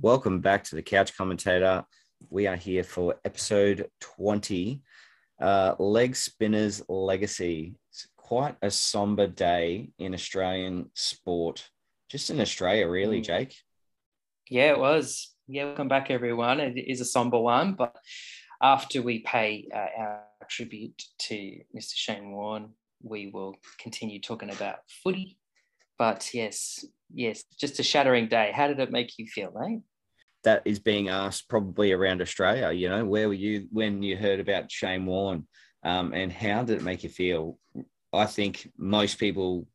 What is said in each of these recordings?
Welcome back to the Couch Commentator. We are here for episode 20 uh, Leg Spinners Legacy. It's quite a somber day in Australian sport, just in Australia, really, Mm. Jake. Yeah, it was. Yeah, welcome back, everyone. It is a somber one, but after we pay uh, our tribute to Mr. Shane Warne, we will continue talking about footy. But yes, yes, just a shattering day. How did it make you feel, mate? That is being asked probably around Australia. You know, where were you when you heard about Shane Warne um, and how did it make you feel? I think most people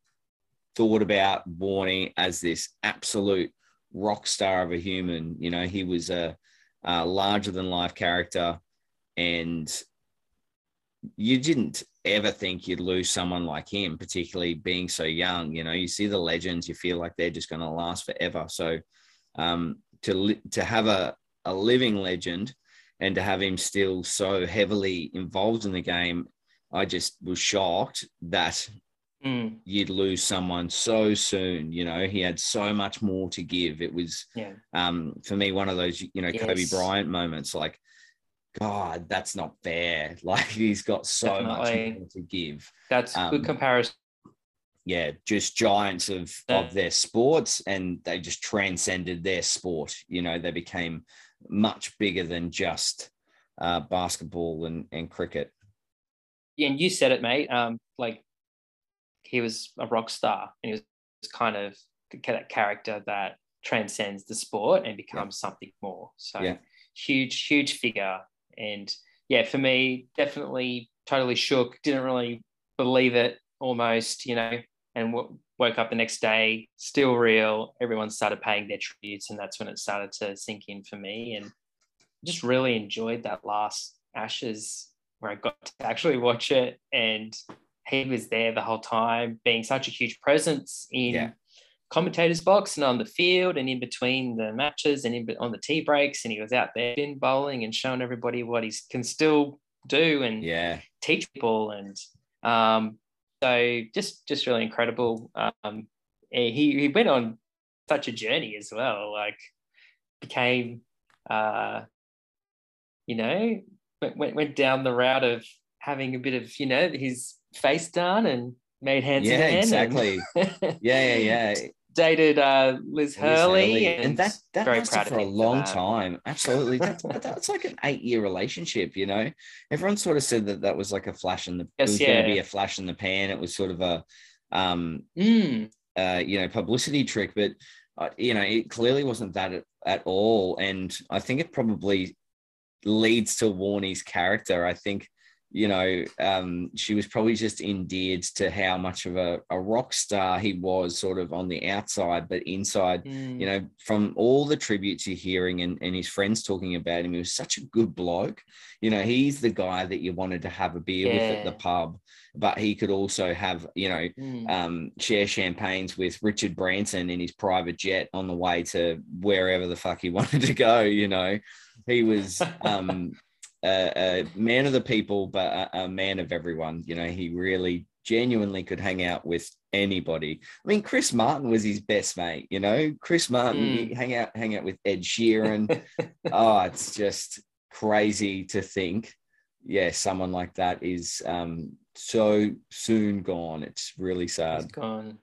thought about Warney as this absolute rock star of a human. You know, he was a, a larger than life character, and you didn't ever think you'd lose someone like him, particularly being so young. You know, you see the legends, you feel like they're just going to last forever. So, um, to li- to have a a living legend and to have him still so heavily involved in the game, I just was shocked that Mm, you'd lose someone so soon. You know, he had so much more to give. It was, yeah, um, for me, one of those, you know, Kobe Bryant moments. Like, God, that's not fair. Like, he's got so much Definitely. more to give. that's Um, good comparison. Yeah, just giants of Yeah. of their sports, and they just transcended their sport. You know, they became much bigger than just uh, basketball and and cricket. Yeah, and you said it, mate. Um, like he was a rock star, and he was kind of that character that transcends the sport and becomes something more. So Yeah. huge, huge figure, and yeah, for me, definitely totally shook. Didn't really believe it, almost, you know, and w- woke up the next day, still real. Everyone started paying their tributes, and that's when it started to sink in for me, and just really enjoyed that last Ashes where I got to actually watch it and he was there the whole time, being such a huge presence in Yeah. Commentators' box and on the field and in between the matches and in, on the tea breaks. And he was out there spin bowling and showing everybody what he can still do and Yeah, teach people. And um, so just just really incredible. Um, he he went on such a journey as well. Like became, uh, you know, went, went down the route of having a bit of you know his face done and made hands yeah, exactly. Yeah, yeah, yeah. Dated uh, Liz Liz Hurley, Hurley. and, and that that very lasted proud for of a for long time. Absolutely, that's, that's like an eight-year relationship. You know, everyone sort of said that that was like a flash in the. Yes, it was going to be a flash in the pan. It was sort of a, um, Mm, uh, you know, publicity trick, but uh, you know, it clearly wasn't that at, at all. And I think it probably leads to Warney's character. I think, you know, um, she was probably just endeared to how much of a, a rock star he was, sort of on the outside, but inside mm, you know, from all the tributes you're hearing and, and his friends talking about him, he was such a good bloke. You know, he's the guy that you wanted to have a beer with at the pub, but he could also have, you know, mm. um, share champagnes with Richard Branson in his private jet on the way to wherever the fuck he wanted to go. You know, he was um, a, a man of the people, but a, a man of everyone. You know, he really genuinely could hang out with anybody. I mean, Chris Martin was his best mate. You know, Chris Martin Mm. hang out hang out with Ed Sheeran. oh, it's just crazy to think. Yeah, someone like that is um, so soon gone. It's really He's sad. gone.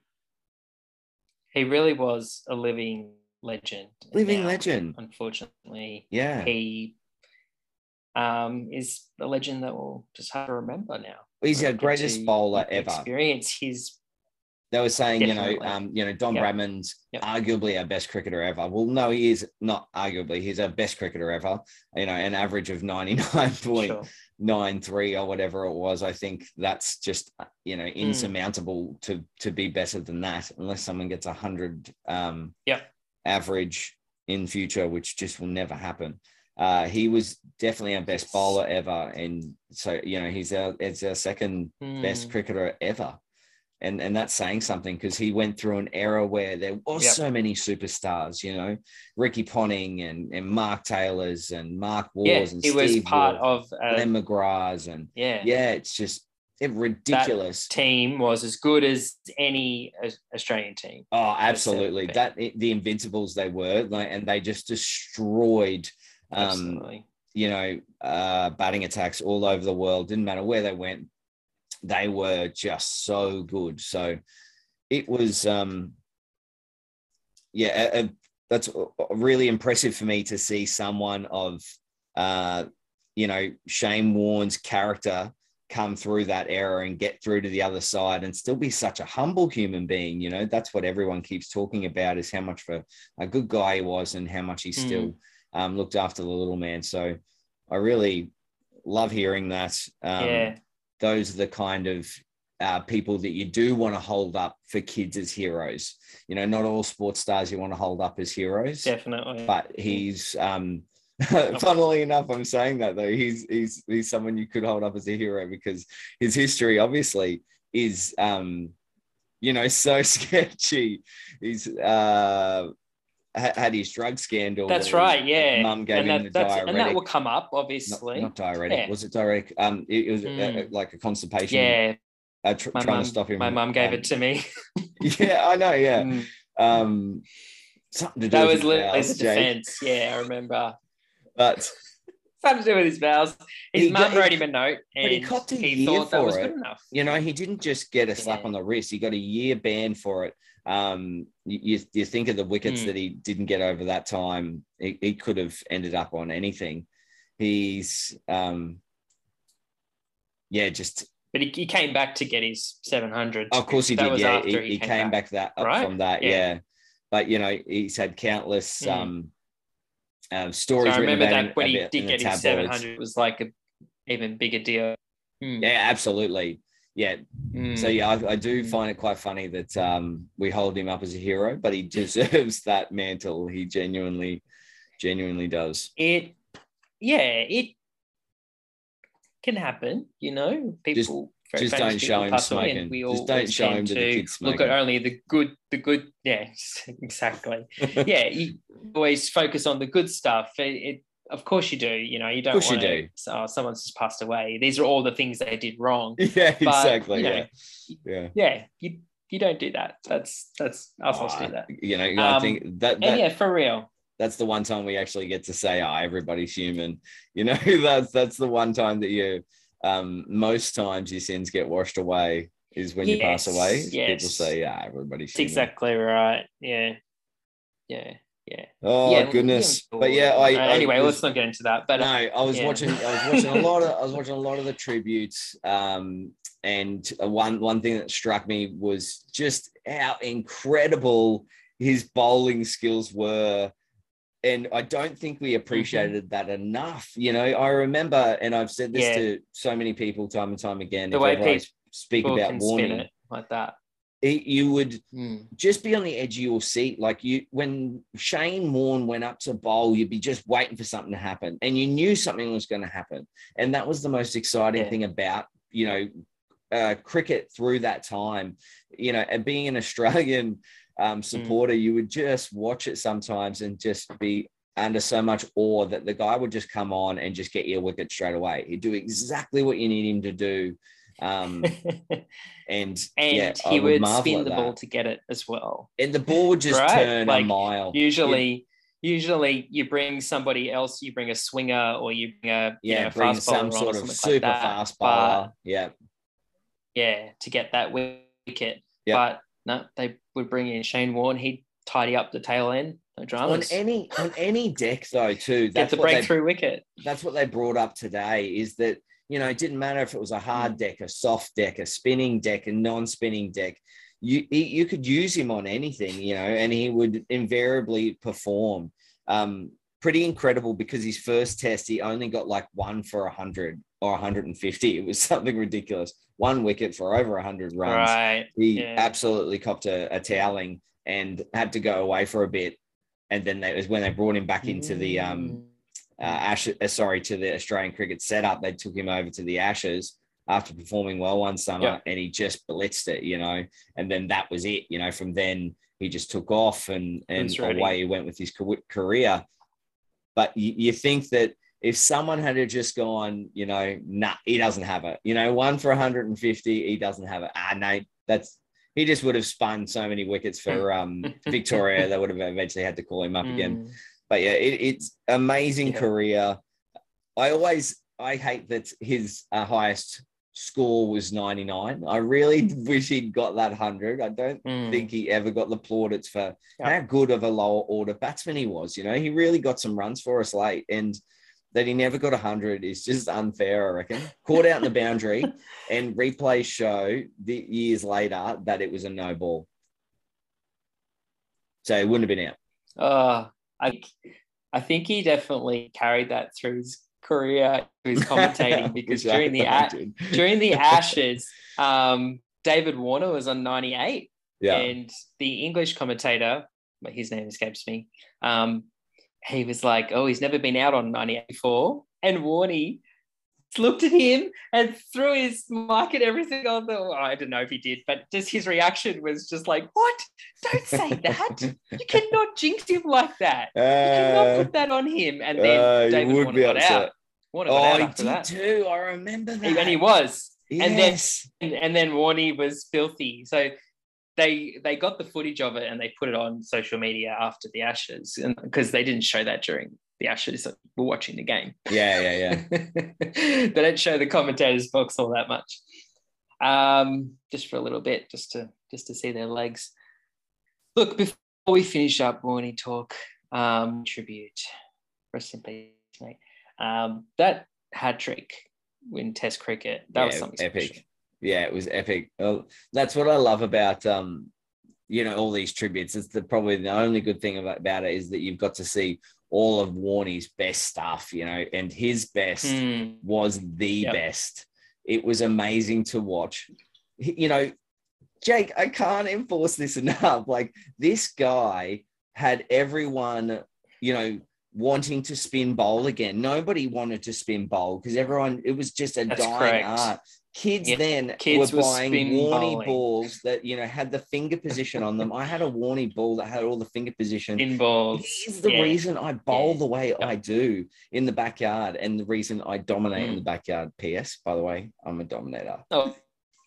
He really was a living legend. Living now, legend. Unfortunately, Yeah. he um, is a legend that we'll just have to remember now. He's our greatest bowler ever. Experience his They were saying, you know, um, you know, Don Yep. Bradman's Yep. arguably our best cricketer ever. Well, no, he is not arguably. He's our best cricketer ever. You know, an average of ninety nine point nine three or whatever it was. I think that's just you know Hmm. insurmountable to to be better than that, unless someone gets a hundred um, Yep. average in future, which just will never happen. Uh, he was definitely our best bowler ever, and so you know he's our it's our second best Mm, cricketer ever. And, and that's saying something because he went through an era where there was Yep. so many superstars, you know, Ricky Ponting and, and Mark Taylor's and Mark Waughs yeah, and he was Steve part Waugh, of uh, Glenn McGrath's and yeah, yeah, it's just it ridiculous. team was as good as any Australian team. Oh, absolutely. fair. That the Invincibles they were, like, and they just destroyed, um, Absolutely. you know, uh, batting attacks all over the world. Didn't matter where they went, they were just so good. So it was, um, yeah, uh, uh, that's really impressive for me to see someone of, uh, you know, Shane Warne's character come through that era and get through to the other side and still be such a humble human being. You know, that's what everyone keeps talking about is how much of a, a good guy he was and how much he Mm. Um, looked after the little man. So I really love hearing that. Um, yeah. Those are the kind of uh, people that you do want to hold up for kids as heroes. You know, not all sports stars you want to hold up as heroes Definitely. but he's um funnily enough i'm saying that though he's he's he's someone you could hold up as a hero because his history obviously is um you know so sketchy he's uh had his drug scandal that's right. Yeah. mum gave and him that, the diuretic and that will come up, obviously. not diuretic Yeah. was it diuretic um it, it was uh, Mm. like a constipation yeah. uh, tr- trying mum, to stop him my mum gave um, it to me. yeah i know yeah Mm. um something to do that with was the defense. Yeah, I remember. but Something to do with his bowels. His He mum got- wrote him a note and but he copped a he year thought that for was it. good enough. you know, he didn't just get a slap Yeah. on the wrist. He got a year ban for it. Um, you, you, think of the wickets Mm. that he didn't get over that time. He, he could have ended up on anything. He's, um, yeah, just But he, he came back to get his 700. of course he did. Yeah, he, he he came came, back. back, that up Right? from that. Yeah. Yeah. but you know, he's had countless Mm. um, um, So stories. I remember that when he did get his 700, it was like a even bigger deal. Mm. Yeah, absolutely. Yeah, Mm. So yeah, I, I do Mm. find it quite funny that um, we hold him up as a hero, but he deserves that mantle. He genuinely, genuinely does. it, yeah, it can happen. You know, people. very just don't show him pass away and smoking. We Just all don't show him that the to kid's Look at only the good, the good. Yeah, exactly. yeah, you always focus on the good stuff. It, it of course you do. You know, you don't course you want to. do. Oh, someone's just passed away. These are all the things they did wrong. yeah, But, exactly. you know, yeah, yeah. Yeah, you you don't do that. That's that's us Oh, do that. You know, I Um, think that, And that yeah, for real. that's the one time we actually get to say, "Ah, everybody's human." You know, that's that's the one time that you. Um, most times your sins get washed away is when you pass Yes, away. People say, "Yeah, everybody's That's human." exactly right. Yeah. Yeah. Yeah. Oh yeah, goodness! yeah. But yeah, I, Uh, I anyway, was- let's not get into that. But no, I was yeah. watching. I was watching a lot of. I was watching a lot of the tributes. Um, and one one thing that struck me was just how incredible his bowling skills were. And I don't think we appreciated that enough. You know, I remember, and I've said this Yeah. to so many people time and time again. The if way people speak about Warney, like that. It, you would Mm. just be on the edge of your seat. Like you, when Shane Warne went up to bowl, you'd be just waiting for something to happen, and you knew something was going to happen. And that was the most exciting Yeah. thing about you know uh, cricket through that time. You know, and being an Australian um, supporter, you would just watch it sometimes and just be under so much awe that the guy would just come on and just get you a wicket straight away. He'd do exactly what you need him to do. Um, and and yeah, he would, marvel spin the that ball to get it as well. and the ball would just Right, turn a mile. Usually, usually you bring somebody else. You bring a swinger or you bring a you yeah, know, bring some sort of super like fast bowler. yeah, yeah, to get that wicket. Yeah. But no, they would bring in Shane Warne. He'd tidy up the tail end. No on any on any deck though too. Get That's the what they, breakthrough wicket. that's what they brought up today. Is that you know it didn't matter if it was a hard deck, a soft deck, a spinning deck, a non-spinning deck. You you could use him on anything, you know, and he would invariably perform. Um, pretty incredible because his first test he only got like one for hundred or 150. It was something ridiculous. One wicket for over 100 runs. Right. he Yeah. absolutely copped a, a toweling and had to go away for a bit. And then that was when they brought him back into the um uh, Ash, uh, sorry, to the Australian cricket setup. They took him over to the Ashes after performing well one summer, Yeah. and he just blitzed it, you know. And then that was it, you know. From then he just took off and and away he went with his career. But you, you think that if someone had just gone, you know, nah, he doesn't have it. You know, one for 150, he doesn't have it. Ah, no, that's he just would have spun so many wickets for um, Victoria. they would have eventually had to call him up mm. again. But yeah, it, it's amazing yeah. career. I always I hate that his uh, highest score was 99. I really wish he'd got that 100. I don't mm. think he ever got the plaudits for how good of a lower order batsman he was. You know, he really got some runs for us late. And that he never got 100 is just unfair, I reckon. Caught out in the boundary, and replays show the years later that it was a no ball. So it wouldn't have been out. Uh, I, I think he definitely carried that through his career, his commentating, because during the during the Ashes, um, David Warner was on 98. Yeah. And the English commentator, his name escapes me, um, he was like, oh, he's never been out on 98 before. And Warney looked at him and threw his mic and everything on the. Oh, I don't know if he did, but just his reaction was just like, "What? Don't say that! you cannot jinx him like that. Uh, you cannot put that on him." And then uh, David Warner got upset. out. Warner oh, out after that. too. I remember that. And he was. Yes. And then and then Warney was filthy. So they they got the footage of it and they put it on social media after the Ashes, because they didn't show that during the Ashes. We're watching the game. Yeah, yeah, yeah. they don't show the commentators' box all that much. Um, just for a little bit, just to just to see their legs. Look, before we finish up Warney talk, um, tribute, rest in peace, mate. Um, that hat trick in Test cricket, that yeah, was something epic. Special yeah, it was epic. Well, that's what I love about um, you know, all these tributes. It's the probably the only good thing about, about it is that you've got to see all of Warney's best stuff, you know, and his best mm. was the yep. best. It was amazing to watch. You know, Jake, I can't enforce this enough. Like this guy had everyone, you know, wanting to spin bowl again. Nobody wanted to spin bowl because everyone, it was just a That's dying correct. art. Kids yeah, then kids were buying Warney balls that you know had the finger position on them. I had a Warney ball that had all the finger position. In balls. is the yeah. reason I bowl yeah. the way I do in the backyard, and the reason I dominate mm. in the backyard. P.S. By the way, I'm a dominator. Oh,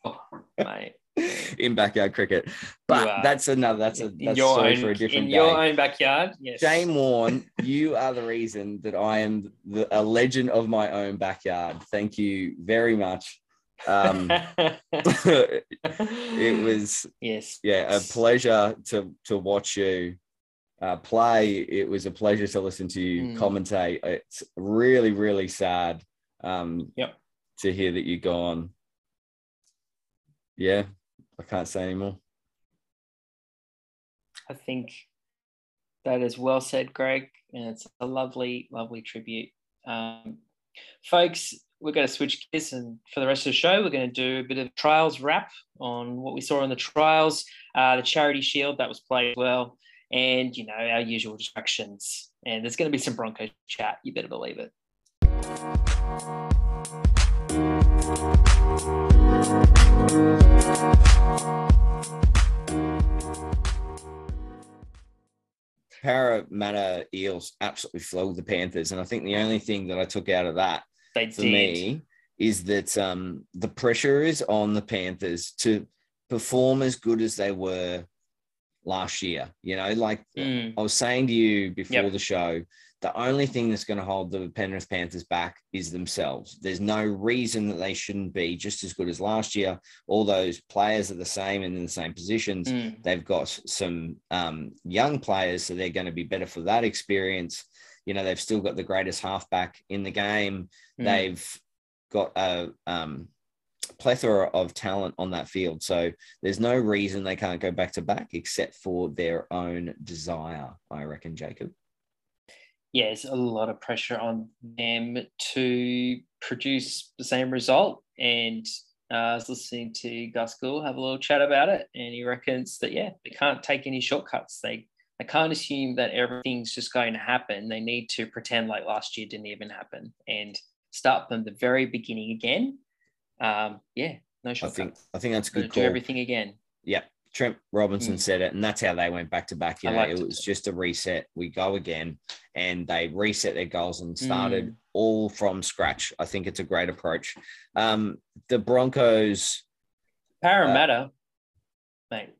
oh mate. in backyard cricket. But that's another. That's a that's your own, for a different in day. your own backyard. Yes. Shane Warne, you are the reason that I am the, a legend of my own backyard. Thank you very much. Um, it was yes, yeah, a pleasure to to watch you uh, play. It was a pleasure to listen to you mm. commentate. It's really, really sad. Um, yep. To hear that you're gone. Yeah, I can't say anymore. I think that is well said, Greg, and it's a lovely, lovely tribute. Um, folks, we're going to switch gears and for the rest of the show we're going to do a bit of trials wrap on what we saw in the trials uh, the charity shield that was played well and you know our usual distractions and there's going to be some Bronco chat you better believe it Parramatta Eels absolutely flogged the Panthers, and I think the only thing that I took out of that they for did. me is that um, the pressure is on the Panthers to perform as good as they were last year. You know, like mm. I was saying to you before yep. the show, the only thing that's going to hold the Penrith Panthers back is themselves. There's no reason that they shouldn't be just as good as last year. All those players are the same and in the same positions. Mm. They've got some um, young players, so they're going to be better for that experience. You know, they've still got the greatest halfback in the game. Mm. They've got a um, plethora of talent on that field. So there's no reason they can't go back to back except for their own desire, I reckon, Jacob. Yeah, it's a lot of pressure on them to produce the same result. And uh, I was listening to Gus Gould have a little chat about it, and he reckons that, yeah, they can't take any shortcuts. They I can't assume that everything's just going to happen. They need to pretend like last year didn't even happen and start from the very beginning again. Um, yeah, no shortcuts. I think I think that's good. Do everything again. Yeah, Trent Robinson mm. said it, and that's how they went back to back. You know, it was just a reset. We go again, and they reset their goals and started Mm. all from scratch. I think it's a great approach. Um, the Broncos, Parramatta, mate.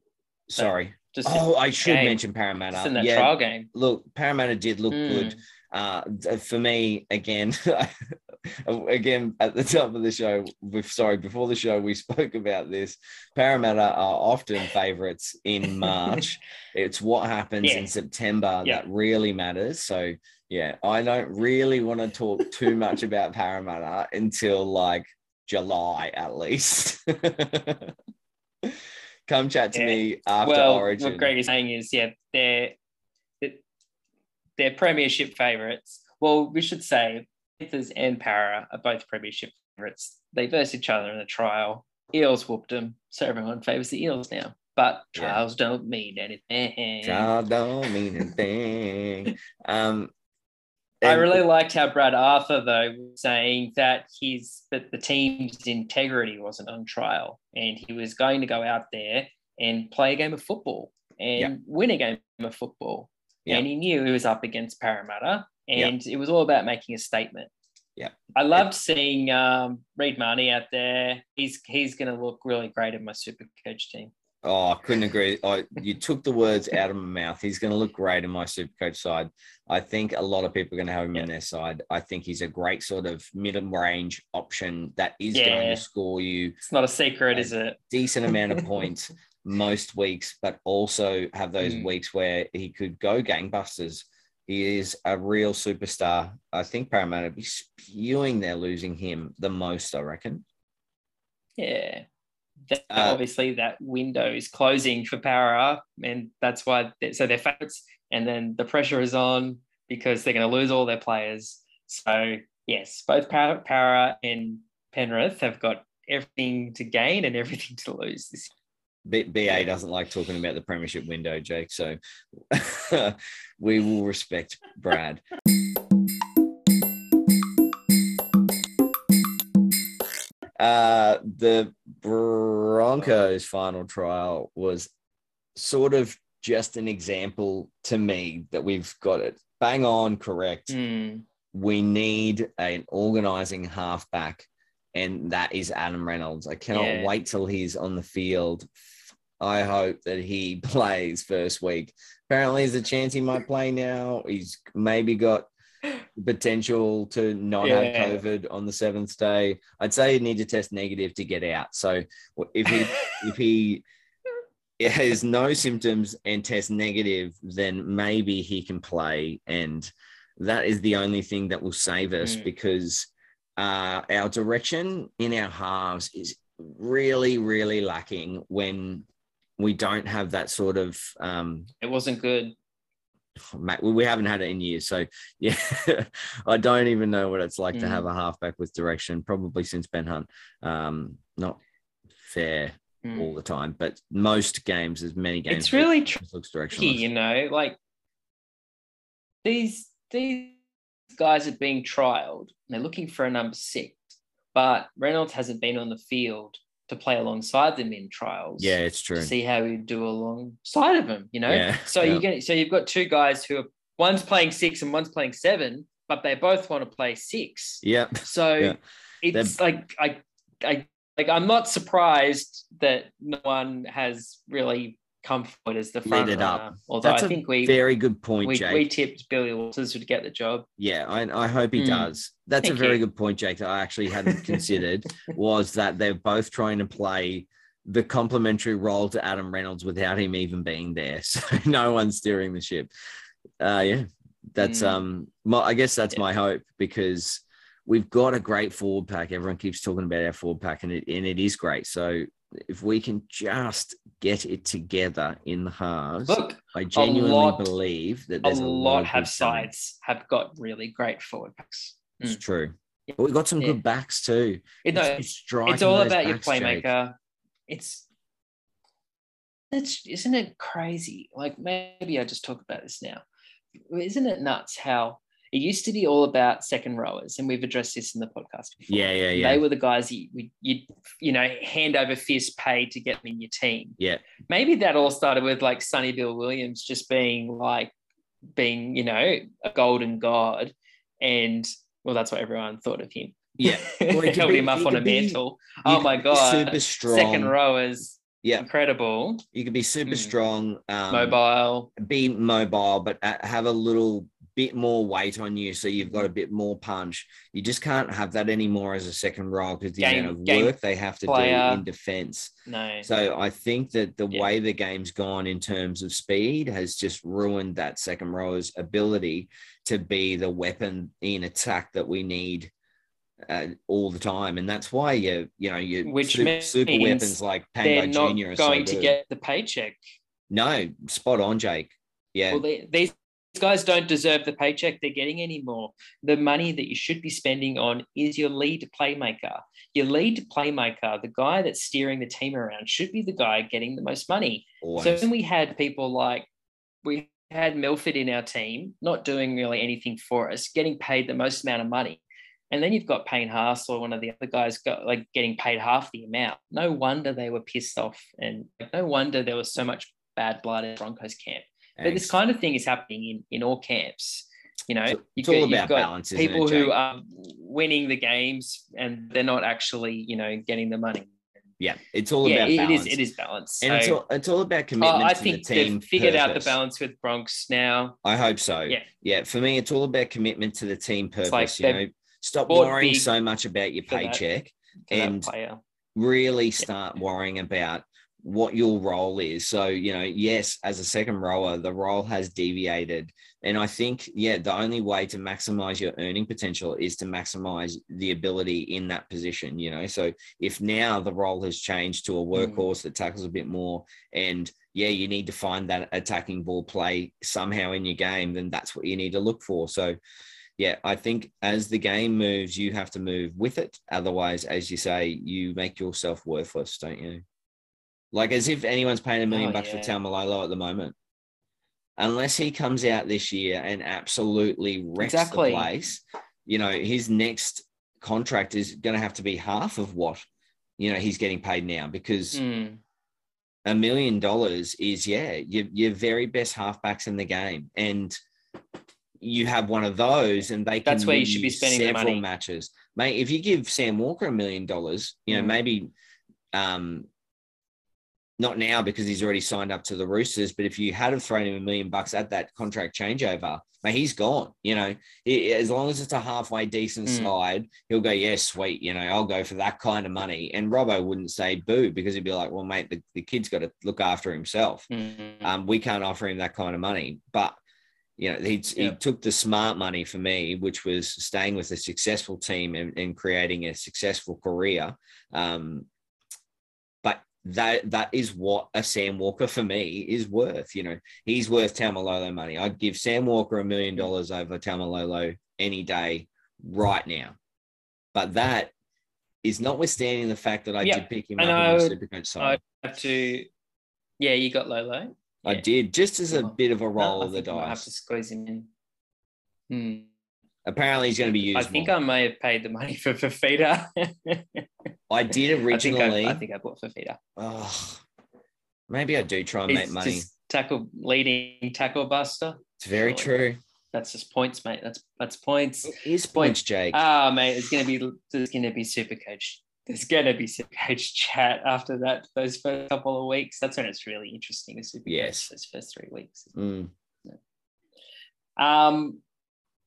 sorry. Just Oh, I should game. mention just Parramatta. in that yeah, trial game. look, Parramatta did look Mm. good. Uh, for me, again, again at the top of the show, with sorry, before the show, we spoke about this. Parramatta are often favourites in March. it's what happens in September Yeah. that really matters. So yeah, I don't really want to talk too much about Parramatta until like July at least. Come chat to Yeah. me after well, Origin. what Greg is saying is, yeah, they're they're premiership favourites. Well, we should say Panthers and Para are both premiership favourites. They versed each other in the trial. Eels whooped them, so everyone favours the Eels now. But Yeah. trials don't mean anything. Child don't mean a thing. Um, I really liked how Brad Arthur though was saying that his that the team's integrity wasn't on trial and he was going to go out there and play a game of football and Yeah. win a game of football. Yeah. And he knew he was up against Parramatta Yeah. and it was all about making a statement. Yeah. I loved seeing um, Reed Mahoney out there. He's he's going to look really great in my super coach team. Oh, I couldn't agree. I, you took the words out of my mouth. He's going to look great in my super coach side. I think a lot of people are going to have him in their side. I think he's a great sort of middle range option that is going to score you It's not a secret, is it? decent amount of points most weeks, but also have those Mm. weeks where he could go gangbusters. He is a real superstar. I think Parramatta be spewing they're losing him the most, I reckon. Yeah. That, Uh, obviously, that window is closing for Para, and that's why. They, so they're favourites, and then the pressure is on because they're going to lose all their players. So yes, both Para, and Penrith have got everything to gain and everything to lose this. B- BA doesn't like talking about the premiership window, Jake. So we will respect Brad. Uh, the Broncos final trial was sort of just an example to me that we've got it bang on correct. Hmm. We need an organizing halfback, and that is Adam Reynolds. I cannot Yeah. wait till he's on the field. I hope that he plays first week. Apparently, there's a chance he might play now. He's maybe got potential to not Yeah. have COVID on the seventh day. I'd say he'd need to test negative to get out. So if he if he has no symptoms and tests negative, then maybe he can play. And that is the only thing that will save us Mm. because uh, our direction in our halves is really, really lacking when we don't have that sort of um, It wasn't good. Mate, we haven't had it in years. So yeah, I don't even know what it's like to Mm. have a halfback with direction, probably since Ben Hunt. Um, not fair Hmm. all the time, but most games, as many games. It's really it looks tricky, directionless. you know, like these these guys are being trialed and they're looking for a number six, but Reynolds hasn't been on the field to play alongside them in trials. Yeah, it's true. To see how we do alongside of them, you know. Yeah, So yeah. you get so you've got two guys who are one's playing six and one's playing seven, but they both want to play six. Yeah. So Yeah. it's like I I like I'm not surprised that no one has really come forward as the front it up. Although That's I a think we Very good point, we, Jake. we tipped Billy Walters would get the job. Yeah, I, I hope he Mm. does. That's a very you. good point, Jake. That I actually hadn't considered was that they're both trying to play the complementary role to Adam Reynolds without him even being there. So no one's steering the ship. Uh, yeah, that's Mm. um. My, I guess that's Yeah. my hope because we've got a great forward pack. Everyone keeps talking about our forward pack, and it and it is great. So if we can just get it together in the halves, Look, I genuinely lot- believe that there's a, lot of have sides have got really great forward packs. It's Mm. true. Yeah. But we've got some Yeah. good backs too. It, no, It's it's, it's all about your backs, Jake. playmaker. It's it's isn't it crazy? Like maybe I just talk about this now. Isn't it nuts how it used to be all about second rowers, and we've addressed this in the podcast before. Yeah, yeah, yeah. They were the guys you you you know hand over fist pay to get them in your team. Yeah. Maybe that all started with like Sonny Bill Williams just being like being, you know, a golden god. And well, that's what everyone thought of him. Yeah. Well, held be, him up on a mantle. Oh my god. Super strong. Second rowers. Yeah. Incredible. You could be super mm. strong. Um, mobile. Be mobile, but have a little bit more weight on you, so you've got a bit more punch. You just can't have that anymore as a second row because the game, amount of work they have to player. do in defense. No. So I think that the yeah. way the game's gone in terms of speed has just ruined that second rower's ability to be the weapon in attack that we need uh, all the time, and that's why you you know you which super, super weapons like Pangai Junior are going so to get the paycheck. No, spot on, Jake. Yeah. Well, they, these guys don't deserve the paycheck they're getting anymore. The money that you should be spending on is your lead playmaker. Your lead playmaker, the guy that's steering the team around, should be the guy getting the most money. Always. So when we had people like we had Milford in our team, not doing really anything for us, getting paid the most amount of money. And then you've got Payne Haas or one of the other guys got like getting paid half the amount. No wonder they were pissed off, and no wonder there was so much bad blood in Broncos camp. But this kind of thing is happening in, in all camps. You know, it's, all about balance. People it, who are winning the games and they're not actually, you know, getting the money. Yeah, it's all yeah, about balance. It is. It is balance. And so, it's all it's all about commitment. Oh, I think the they've figured purpose. out the balance with Broncs now. I hope so. Yeah, yeah. For me, it's all about commitment to the team purpose. Like you know, stop worrying so much about your paycheck and really start worrying about what your role is. So, you know, yes, as a second rower, the role has deviated. And I think, yeah, the only way to maximize your earning potential is to maximize the ability in that position, you know. So if now the role has changed to a hmm. workhorse that tackles a bit more and yeah, you need to find that attacking ball play somehow in your game, then that's what you need to look for. So yeah, I think as the game moves, you have to move with it. Otherwise, as you say, you make yourself worthless, don't you? Like as if anyone's paying a million oh, bucks yeah. for Taumalolo at the moment. Unless he comes out this year and absolutely wrecks exactly. the place, you know, his next contract is going to have to be half of what, you know, he's getting paid now because mm. a million dollars is, yeah, your, your very best halfbacks in the game. And you have one of those and they can That's where you should be spending several matches. Mate, if you give Sam Walker a million dollars, you know, mm. maybe um, not now because he's already signed up to the Roosters. But if you had have thrown him a million bucks at that contract changeover, mate, he's gone. You know, he, as long as it's a halfway decent mm. slide, he'll go, yeah, sweet. You know, I'll go for that kind of money. And Robbo wouldn't say boo because he'd be like, well, mate, the, the kid's got to look after himself. Mm-hmm. Um, we can't offer him that kind of money. But you know, he, yeah. he took the smart money for me, which was staying with a successful team and, and creating a successful career. Um, that that is what a Sam Walker for me is worth. You know, he's worth Taumalolo money. I'd give Sam Walker a million dollars over Taumalolo any day right now. But that is notwithstanding the fact that I did pick him up in the Supercoach side. I have to, yeah, you got Lolo. Yeah. I did, just as a bit of a roll no, of the dice. I have to squeeze him in. Hmm. Apparently, he's going to be used. I think more. I may have paid the money for Fifita. I did originally. I think I, I, think I bought Fifita. Oh, maybe I do try and it's make money. tackle leading tackle buster. It's very true. That's just points, mate. That's that's points. It is points, Jake. Ah, oh, mate, it's gonna be there's gonna be super coach. There's gonna be super coach chat after that. Those first couple of weeks. That's when it's really interesting. super yes. Those first three weeks. Mm. Um,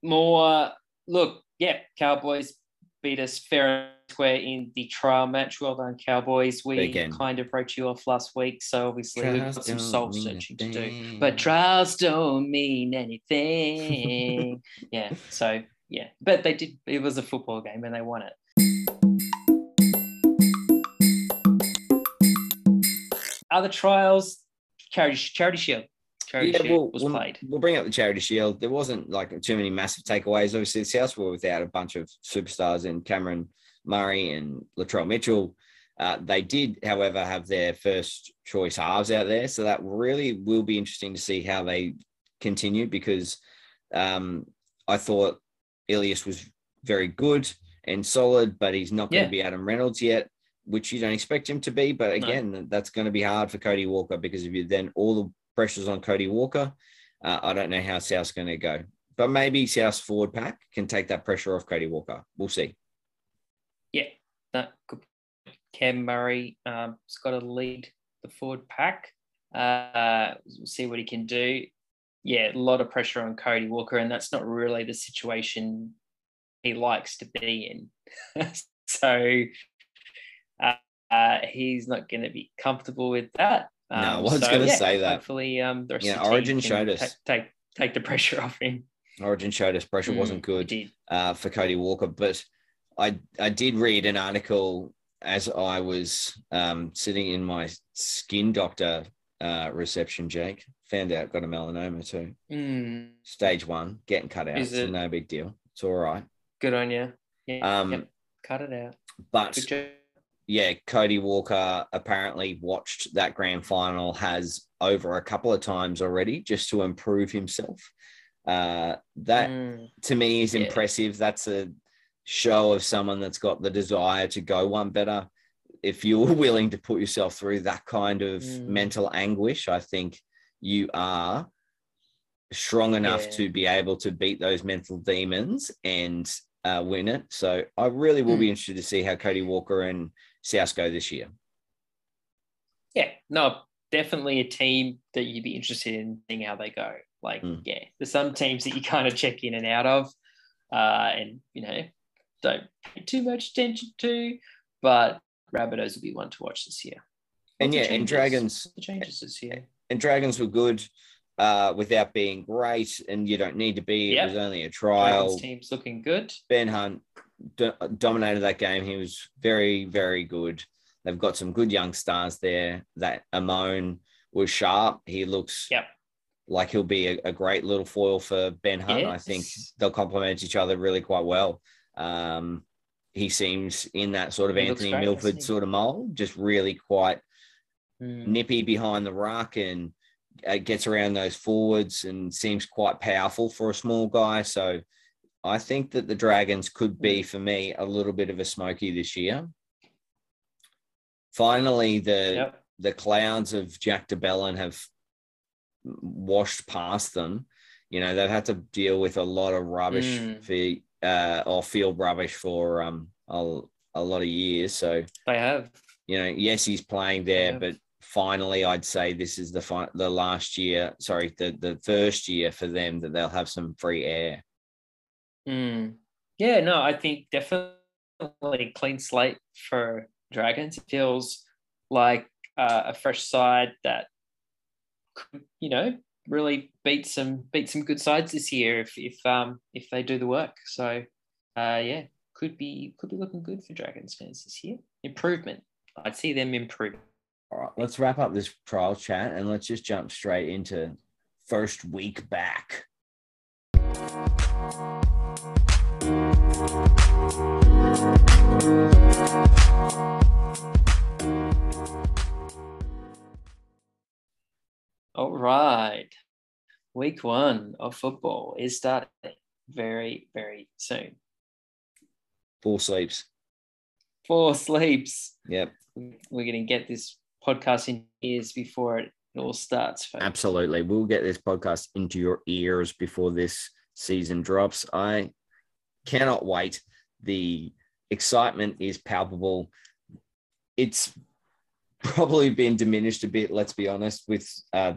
more look, yeah, Cowboys beat us fair and square in the trial match. Well done, Cowboys. We Again. kind of wrote you off last week, so obviously trials we've got some soul searching to do. But trials don't mean anything. yeah, so yeah, but they did. It was a football game, and they won it. Other trials, charity, charity shield charity yeah, shield was we'll, played. We'll bring up the charity shield. There wasn't like too many massive takeaways. Obviously, the Souths were without a bunch of superstars in Cameron Murray and Latrell Mitchell. Uh, they did, however, have their first choice halves out there. So that really will be interesting to see how they continue because um, I thought Ilias was very good and solid, but he's not going yeah. to be Adam Reynolds yet, which you don't expect him to be. But again, no. that's going to be hard for Cody Walker because if you then all the pressures on Cody Walker. uh, I don't know how South's going to go. But maybe South's forward pack can take that pressure off Cody Walker. We'll see. Yeah, that good. Cam Murray um, has got to lead the forward pack. Uh, we'll see what he can do. Yeah, a lot of pressure on Cody Walker, and that's not really the situation he likes to be in. so uh, uh, he's not going to be comfortable with that. Um, no, I was so, going to yeah, say that. Hopefully, um, the rest yeah, of Origin showed us take, take take the pressure off him. Origin showed us pressure mm, wasn't good uh, for Cody Walker, but I I did read an article as I was um, sitting in my skin doctor uh, reception, Jake. Found out got a melanoma too. Mm. Stage one, getting cut out. Is it? no big deal. It's all right. Good on you. Yeah, um, yep. cut it out. But yeah, Cody Walker apparently watched that grand final, has over a couple of times already just to improve himself. Uh, that mm. to me is yeah. impressive. That's a show of someone that's got the desire to go one better. If you're willing to put yourself through that kind of mm. mental anguish, I think you are strong enough yeah. to be able to beat those mental demons and uh, win it. So I really will mm. be interested to see how Cody Walker and South go this year. Yeah, no, definitely a team that you'd be interested in seeing how they go. Like, mm. yeah, there's some teams that you kind of check in and out of, uh, and you know, don't pay too much attention to, but Rabbitohs will be one to watch this year. and yeah, and Dragons the changes this year. And Dragons were good uh, without being great, and you don't need to be. Yep. It was only a trial. Dragons team's looking good. Ben Hunt do- dominated that game. He was very, very good. They've got some good young stars there. That Amone was sharp. He looks yep. like he'll be a, a great little foil for Ben Hunt. Yes. I think they'll complement each other really quite well. Um, he seems in that sort of he Anthony great, Milford sort of mold, just really quite mm. nippy behind the ruck and uh, gets around those forwards and seems quite powerful for a small guy. So I think that the Dragons could be, hmm. for me, a little bit of a smoky this year. Finally, the yep. the clouds of Jack de Belin have washed past them. You know, they've had to deal with a lot of rubbish mm. for uh, or field rubbish for um, a, a lot of years. So they have. You know, yes, he's playing there, but finally, I'd say this is the fi- the last year. Sorry, the the first year for them that they'll have some free air. Mm. Yeah, no, I think definitely clean slate for Dragons. It feels like uh, a fresh side that, could, you know, really beat some beat some good sides this year if if um if they do the work. So uh yeah, could be could be looking good for Dragons fans this year. Improvement. I'd see them improving. All right, let's wrap up this trial chat and let's just jump straight into first week back. All right. Week one of football is starting very, very soon. Four sleeps. Four sleeps. Yep. We're going to get this podcast in ears before it all starts. Folks. Absolutely. We'll get this podcast into your ears before this season drops. I cannot wait. The excitement is palpable. It's probably been diminished a bit, let's be honest, with uh,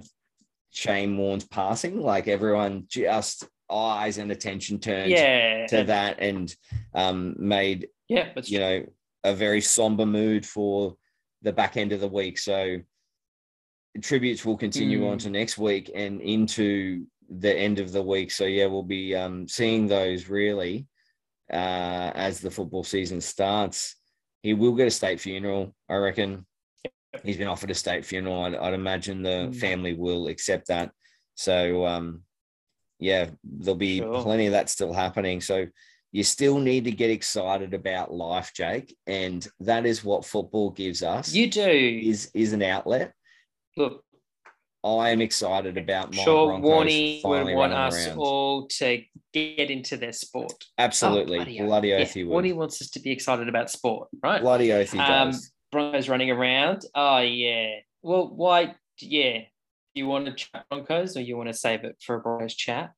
Shane Warne's passing. Like everyone just eyes and attention turned yeah. to that and um, made, yeah, you know, a very somber mood for the back end of the week. So tributes will continue mm. on to next week and into the end of the week. So yeah, we'll be um, seeing those really uh, as the football season starts. He will get a state funeral, I reckon he's been offered a state funeral. I'd, I'd imagine the mm. family will accept that. So, um, yeah, there'll be sure. plenty of that still happening. So, you still need to get excited about life, Jake, and that is what football gives us. You do is is an outlet. Look, I am excited about my sure Warney would want us around. all to get into their sport. Absolutely, oh, bloody, bloody oath, yeah. Warney wants us to be excited about sport, right? Bloody oath, he um, does. Broncos running around. Oh yeah. Well, why? Yeah. Do you want to chat Broncos or you want to save it for a Broncos chat?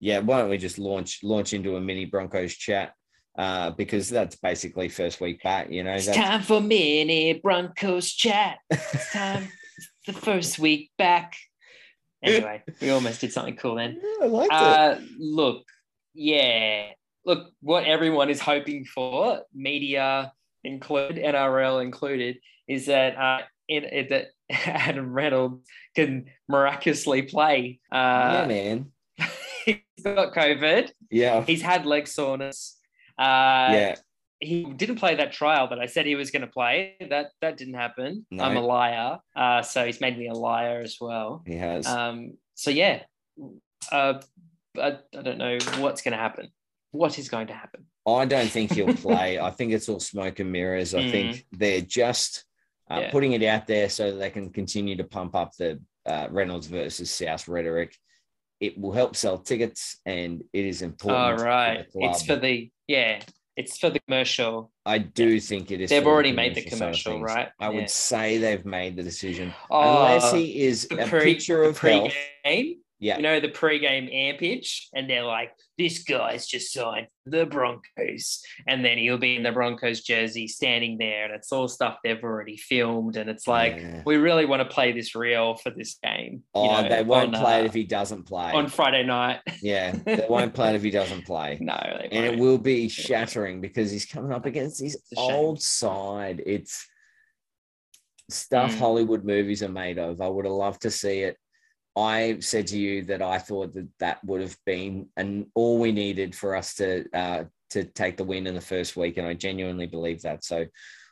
Yeah, why don't we just launch launch into a mini Broncos chat? Uh, because that's basically first week back, you know. It's that's- time for mini Broncos chat. It's time the first week back. Anyway, we almost did something cool then. Yeah, I liked it. Uh, look, yeah, look, what everyone is hoping for, media included, NRL included, is that uh, in, in that Adam Reynolds can miraculously play. yeah, Uh, man. he's got COVID. Yeah, He's had leg soreness. Uh, yeah. He didn't play that trial that I said he was going to play. That that didn't happen. No. I'm a liar. Uh, so he's made me a liar as well. He has. Um, so yeah, uh, I, I don't know what's going to happen. What is going to happen? I don't think he'll play. I think it's all smoke and mirrors. I think they're just uh, Mm. Yeah. putting it out there so that they can continue to pump up the uh, Reynolds versus South rhetoric. It will help sell tickets, and it is important. All right, it's for the yeah, it's for the commercial. I do think it is. They've already made the commercial, right? I Yeah. would say they've made the decision, Oh, unless he is a pre- picture of the health. Yeah, You know the pre-game ampage, and they're like, "This guy's just signed the Broncos," and then he'll be in the Broncos jersey, standing there, and it's all stuff they've already filmed, and it's like, Yeah. we really want to play this real for this game. you Oh, know, they won't on, play uh, it if he doesn't play. on Friday night. yeah, they won't play it if he doesn't play. no, they and it won't. be shattering because he's coming up against his It's a shame. old side. It's stuff Mm. Hollywood movies are made of. I would have loved to see it. I said to you that I thought that that would have been and all we needed for us to uh, to take the win in the first week, and I genuinely believe that. So,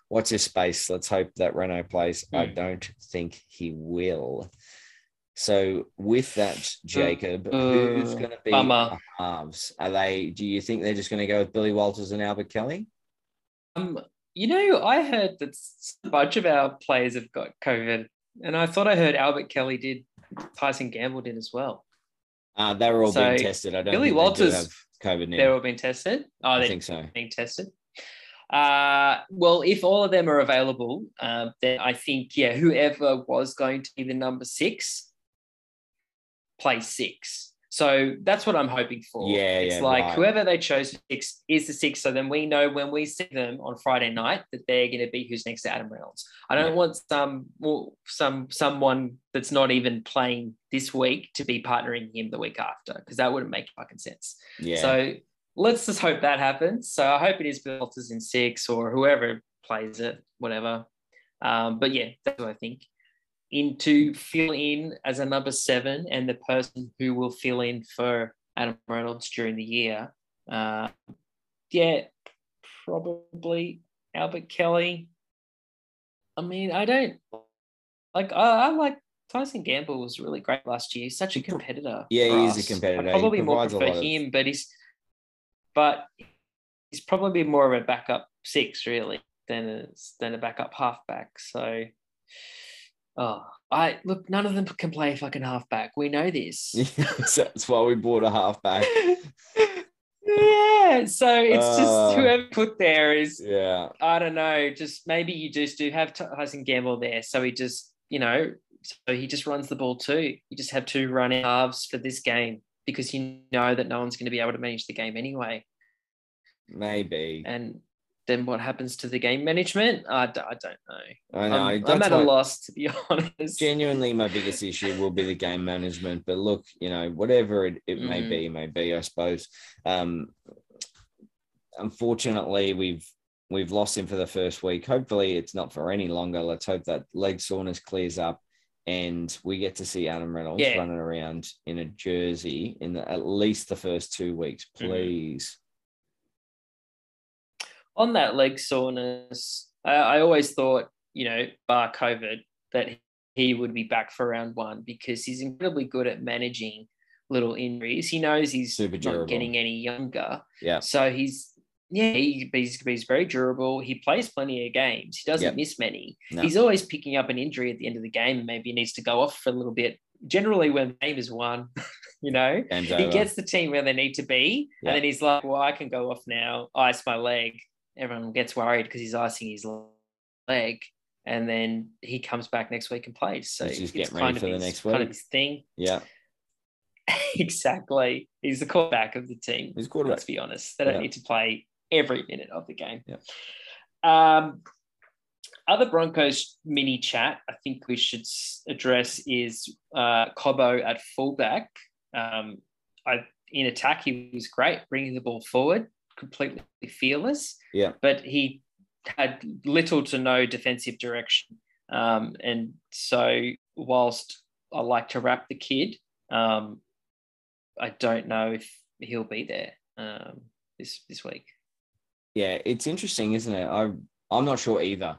what's his space? Let's hope that Reyno plays. I Mm. don't think he will. So, with that, Jacob, who's uh, going to be bummer. halves? Are they? Do you think they're just going to go with Billy Walters and Albert Kelly? Um, you know, I heard that a bunch of our players have got COVID, and I thought I heard Albert Kelly did, Tyson Gamble did as well. Uh, they were all So, being tested. I don't Billy they Walters- have COVID now. They've all being tested. Oh, I they're think so. being tested. Uh, well, if all of them are available, um, then I think yeah, whoever was going to be the number six, play six. So that's what I'm hoping for. Yeah, it's yeah, like right. whoever they chose six is the six. So then we know when we see them on Friday night that they're going to be who's next to Adam Reynolds. I don't Yeah. want some well, some someone that's not even playing this week to be partnering him the week after because that wouldn't make fucking sense. Yeah. So let's just hope that happens. So I hope it is Bill Walters in six or whoever plays it, whatever. Um, but yeah, that's what I think. In to fill in as a number seven and the person who will fill in for Adam Reynolds during the year. Uh, yeah, probably Albert Kelly. I mean, I don't like. I, I like Tyson Gamble was really great last year. He's such a competitor. Yeah, he is a competitor. I probably more prefer of- him, but he's but he's probably more of a backup six really than a than a backup halfback. So, oh, I look. None of them can play fucking halfback. We know this. that's why we bought a halfback. yeah. So it's Uh. just whoever put there is Yeah. I don't know. Just maybe you just do have Tyson Gamble there, so he just you know, so he just runs the ball too. You just have two running halves for this game because you know that no one's going to be able to manage the game anyway. Maybe. And then what happens to the game management? I, d- I don't know. I know. I'm, I'm at a loss to be honest. genuinely my biggest issue will be the game management but look you know whatever it, it may Mm. be may be i suppose um unfortunately we've we've lost him for the first week hopefully it's not for any longer let's hope that leg soreness clears up and we get to see adam reynolds Yeah. running around in a jersey in the, at least the first two weeks Mhm. please on that leg soreness, I, I always thought, you know, bar COVID, that he would be back for round one because he's incredibly good at managing little injuries. He knows he's Super durable. not getting any younger. yeah So he's, yeah, he, he's, he's very durable. He plays plenty of games. He doesn't Yep. miss many. No. He's always picking up an injury at the end of the game and maybe he needs to go off for a little bit. Generally, when the game is won, you know, game's he over. gets the team where they need to be, Yeah. and then he's like, "Well, I can go off now, ice my leg." Everyone gets worried because he's icing his leg, and then he comes back next week and plays. So He's just it's getting ready for the his, next kind of his thing. Yeah, exactly. He's the quarterback of the team. he's quarterback. Let's be honest. They don't Yeah. need to play every minute of the game. Yeah. Um, other Broncos mini chat I think we should address is uh, Cobbo at fullback. Um, I in attack he was great, bringing the ball forward, completely fearless. Yeah. but he had little to no defensive direction. Um, and so, whilst I like to wrap the kid, um, I don't know if he'll be there um, this this week. Yeah, it's interesting, isn't it? I I'm not sure either.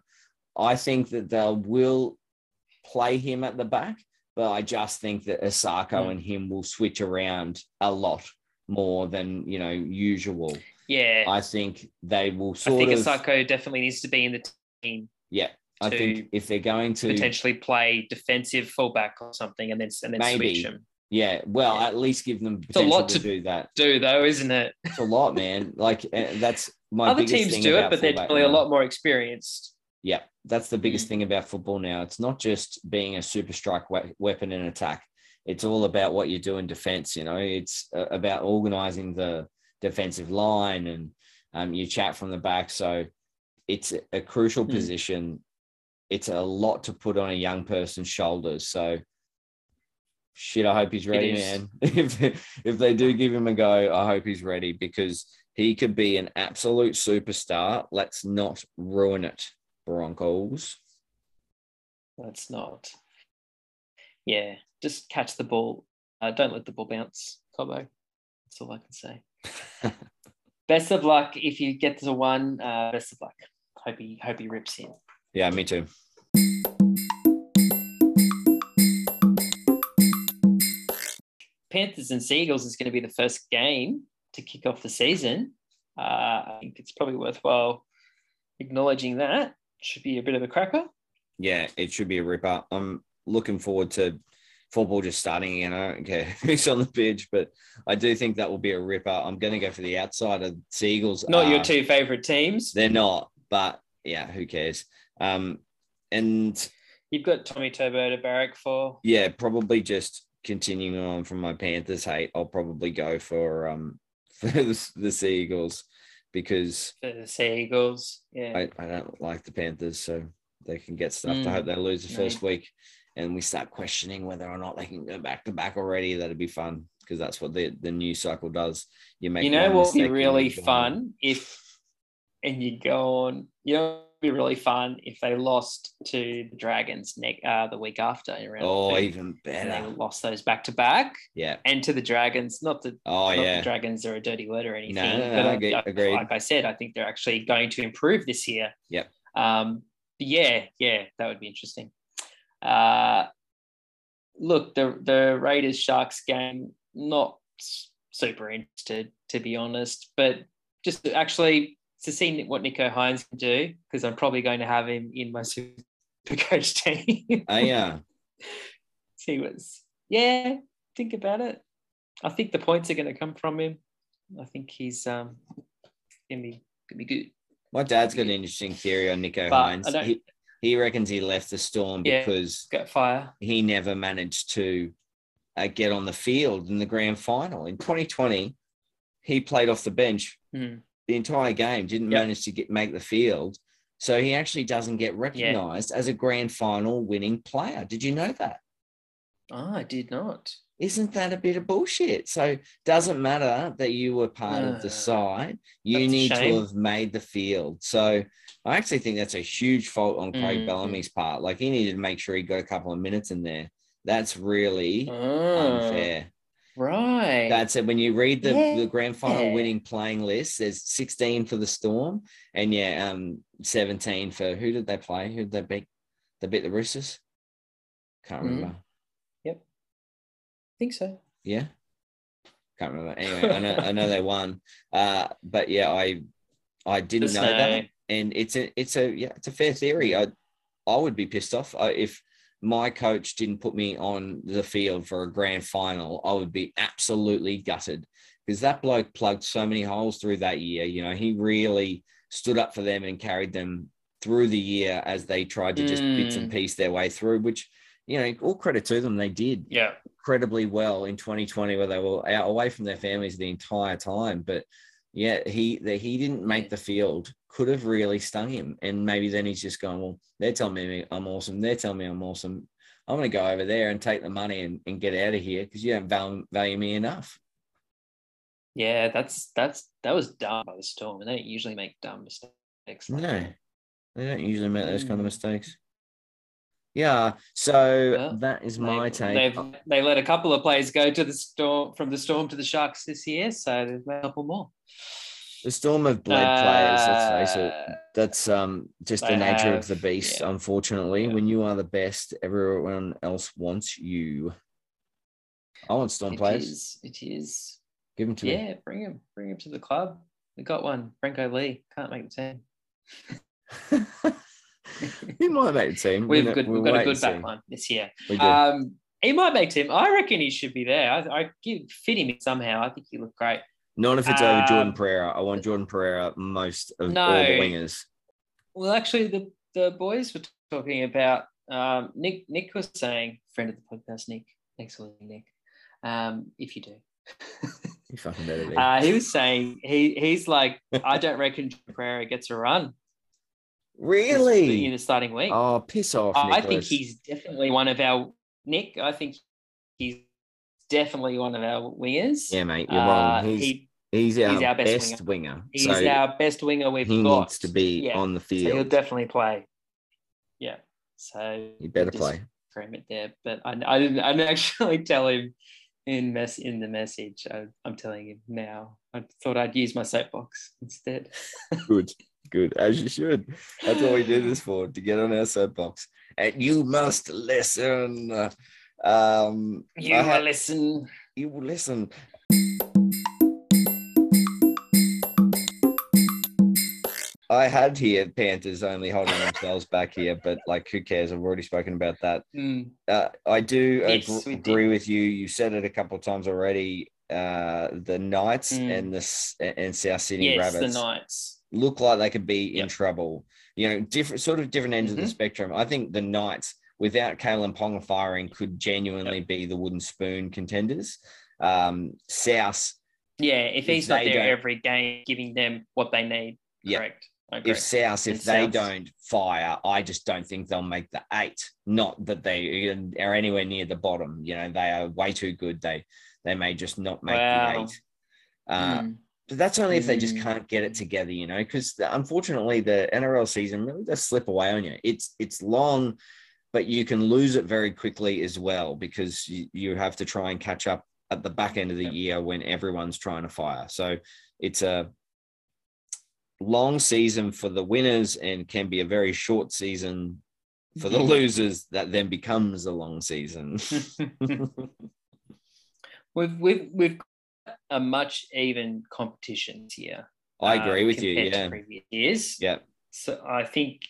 I think that they will play him at the back, but I just think that Isaako Mm. and him will switch around a lot more than you know usual. Yeah, I, think they will sort I think of. Isaako definitely needs to be in the team. yeah, I think if they're going to Potentially play defensive fullback or something, and then and then Maybe. switch him. Yeah, well, Yeah. at least give them a lot to, to- do that. Do though, isn't it? It's a lot, man. Like uh, that's my Other teams do it, but they're probably a lot more experienced. Yeah, that's the biggest Mm. thing about football now. It's not just being a super strike we- weapon in attack. It's all about what you do in defense. You know, it's uh, about organizing the defensive line and um, you chat from the back. So it's a, crucial Mm. position. It's a lot to put on a young person's shoulders. So shit, I hope he's ready, man. if if they do give him a go, I hope he's ready because he could be an absolute superstar. Let's not ruin it, Broncos. That's not. Yeah, just catch the ball. Uh, don't let the ball bounce, Cobbo. That's all I can say. best of luck if you get to one. Uh, best of luck. Hope he hope he rips in. Yeah, me too. Panthers and Seagulls is going to be the first game to kick off the season. Uh, I think it's probably worthwhile acknowledging that. Should be a bit of a cracker. Yeah, it should be a ripper. I'm looking forward to football just starting again. I don't care who's on the pitch, but I do think that will be a ripper. I'm going to go for the outside of Seagulls. Not your two favorite teams. They're not, but yeah, who cares? Um, and You've got Tommy Turbo to barrack for. yeah, probably just continuing on from my Panthers hate. I'll probably go for um for the, the Seagulls because for the Seagulls. Yeah. I, I don't like the Panthers, so they can get stuffed. I Mm. hope they lose the No. first week and we start questioning whether or not they can go back to back already. That'd be fun because that's what the, the news cycle does. You make you know what would be really you go on. fun if, and you go on, you know, it'd be really fun if they lost to the Dragons neck uh, the week after Oh, two, even and they lost those back to back, Yeah. and to the Dragons. Not that Oh not yeah. the Dragons are a dirty word or anything, no, but no, I- agree- I- agreed. like I said, I think they're actually going to improve this year. Yep. Um, but yeah, yeah, that would be interesting. Uh, look, the the Raiders Sharks game, not super interested to be honest, but just to actually to see what Nicho Hynes can do because I'm probably going to have him in my super coach team. Oh yeah. he was, yeah, think about it. I think the points are going to come from him. I think he's um gonna be gonna be good. My dad's got an interesting theory on Nicho But Hynes. He, he reckons he left the storm Yeah. because Got fire. he never managed to uh, get on the field in the grand final. In 2020, he played off the bench Hmm. the entire game, didn't Yep. manage to get make the field. So he actually doesn't get recognized as a grand final winning player. Did you know that? Oh, I did not. Isn't that a bit of bullshit? So doesn't matter that you were part of the Uh, side. You need to have made the field. So I actually think that's a huge fault on Craig Mhm. Bellamy's part. Like he needed to make sure he got a couple of minutes in there. That's really Oh, unfair. right. That's it. When you read the, Yeah. the grand final winning playing list, there's 16 for the Storm, and yeah, um, 17 for who did they play? Who did they beat? They beat the Roosters. Can't Mhm. remember. I think so. Yeah, can't remember. Anyway, I know I know they won. Uh, but yeah, I I didn't Just know that, and it's a it's a yeah it's a fair theory. I I would be pissed off I, if my coach didn't put me on the field for a grand final. I would be absolutely gutted because that bloke plugged so many holes through that year. You know, he really stood up for them and carried them through the year as they tried to just bits and Mm. piece their way through, which, you know, all credit to them, they did Yeah. incredibly well in 2020 where they were out away from their families the entire time. But yeah, he that he didn't make the field could have really stung him. And maybe then he's just going, Well, they're telling me I'm awesome. They're telling me I'm awesome. I'm gonna go over there and take the money and, and get out of here because you don't value, value me enough. Yeah, that's that's that was dumb by the storm, and they don't usually make dumb mistakes. like No, they don't usually make those kind of Mm. mistakes. Yeah, so that is my They've- take. They've they let a couple of players go to the storm from the storm to the Sharks this year, so there's a couple more. The Storm have bled players. Let's face it. Uh, That's um just the nature of the beast. yeah. Unfortunately, Yeah. when you are the best, everyone else wants you. I want Storm It players. is. It is. Give them to me. Yeah, bring him. Bring him to the club. We got one. Franco Lee can't make the team. he might make the team. We've We'll- good. we'll We've got a good back line this year. Um, he might make team. I reckon he should be there. I, I give fit him somehow. I think he looked great. Not if it's over Jordan um, Pereira. I want Jordan Pereira most of all the wingers. Well, actually, the, the boys were talking about um, Nick. Nick was saying, friend of the podcast, Nick. Thanks for listening, Nick. Um, if you do, You fucking better be. uh, he was saying he he's like, I don't reckon Pereira gets a run in the starting week. Oh, piss off. I think he's definitely one of our Nick. I think he's definitely one of our wingers. Yeah, mate, you're Uh, wrong. He's he, he's our, he's our best best, winger. he's so our best winger we've got. he got. needs to be Yeah. on the So he'll definitely play. Yeah. So he better play. frame it there. But I, I didn't. I didn't actually tell him in mess in the message. I, I'm telling him now. I thought I'd use my soapbox instead. Good, good, as you should. That's what we do this for, to get on our soapbox. And you must listen. Um, You I had- listen. you will listen. I had here Panthers only holding themselves back here, but like, who cares? I've already spoken about that. Mm, Uh, I do Yes, agr- agree with you. You said it a couple of times already. Uh, the Knights Mm. and the and South Sydney yes, Rabbits the Knights. Look like they could be in trouble. You know, different sort of different ends of the Mhm. spectrum. I think the Knights, without Kalyn Ponga firing, could genuinely be the wooden spoon contenders. Um, South, Yeah, if If he's not there every game, giving them what they need. Yeah. Correct. Agree. if South, if And they don't fire, I just don't think they'll make the eight. Not that they are anywhere near the bottom. You know, they are way too good. They they may just not make Wow. the eight. Uh, Mm. But that's only if they just Mm. can't get it together, you know, because unfortunately the NRL season really does slip away on you. It's it's long, but you can lose it very quickly as well because you, you have to try and catch up at the back end of the year when everyone's trying to fire. So it's a long season for the winners and can be a very short season for the losers that then becomes a long season. we've we've we've a much even competition this year. I uh, agree with you. Yeah. previous years. Yeah. So I think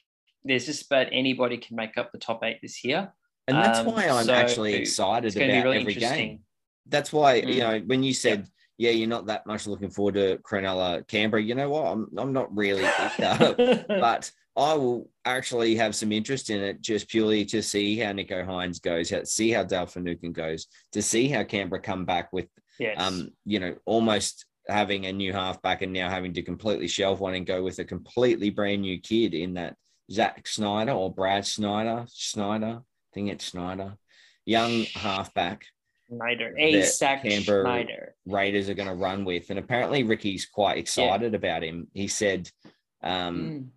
there's just about anybody can make up the top eight this year. And that's Um, why I'm so actually excited about really every game. That's why you Mm. know when you said, "Yeah, you're not that much looking forward to Cronulla Canberra." You know what? I'm I'm not really either, but I will actually have some interest in it just purely to see how Nicho Hynes goes, how, see how Dale Finucane goes, to see how Canberra come back with yes. um you know almost having a new halfback and now having to completely shelve one and go with a completely brand new kid in that Zach Snyder or Brad Snyder Snyder. I think it's Snyder, young halfback. Snyder, Isaac Canberra- Schneider. Raiders are going to run with. And apparently Ricky's quite excited about him. He said um, Mm.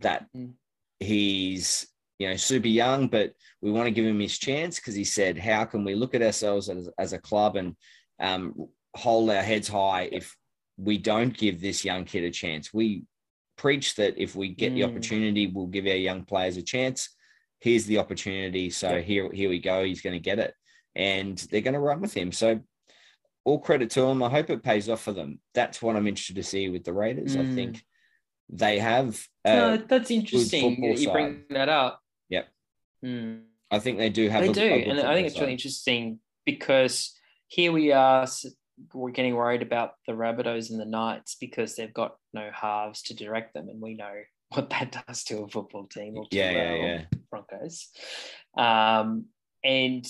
that Mm. he's, you know, super young, but we want to give him his chance because he said, how can we look at ourselves as, as a club and um, hold our heads high if we don't give this young kid a chance? We preach that if we get the Mm. opportunity, we'll give our young players a chance. Here's the opportunity. So Yeah. here, here we go. He's going to get it. And they're going to run with him. So all credit to them. I hope it pays off for them. That's what I'm interested to see with the Raiders. I Mm. think they have. no, Uh, that's interesting. that You bring that up. Mm. I think they do have. They a, do, a and I think it's really interesting because here we are. We're getting worried about the Rabbitohs and the Knights because they've got no halves to direct them, and we know what that does to a football team or to Yeah, yeah, yeah. Broncos. Um, and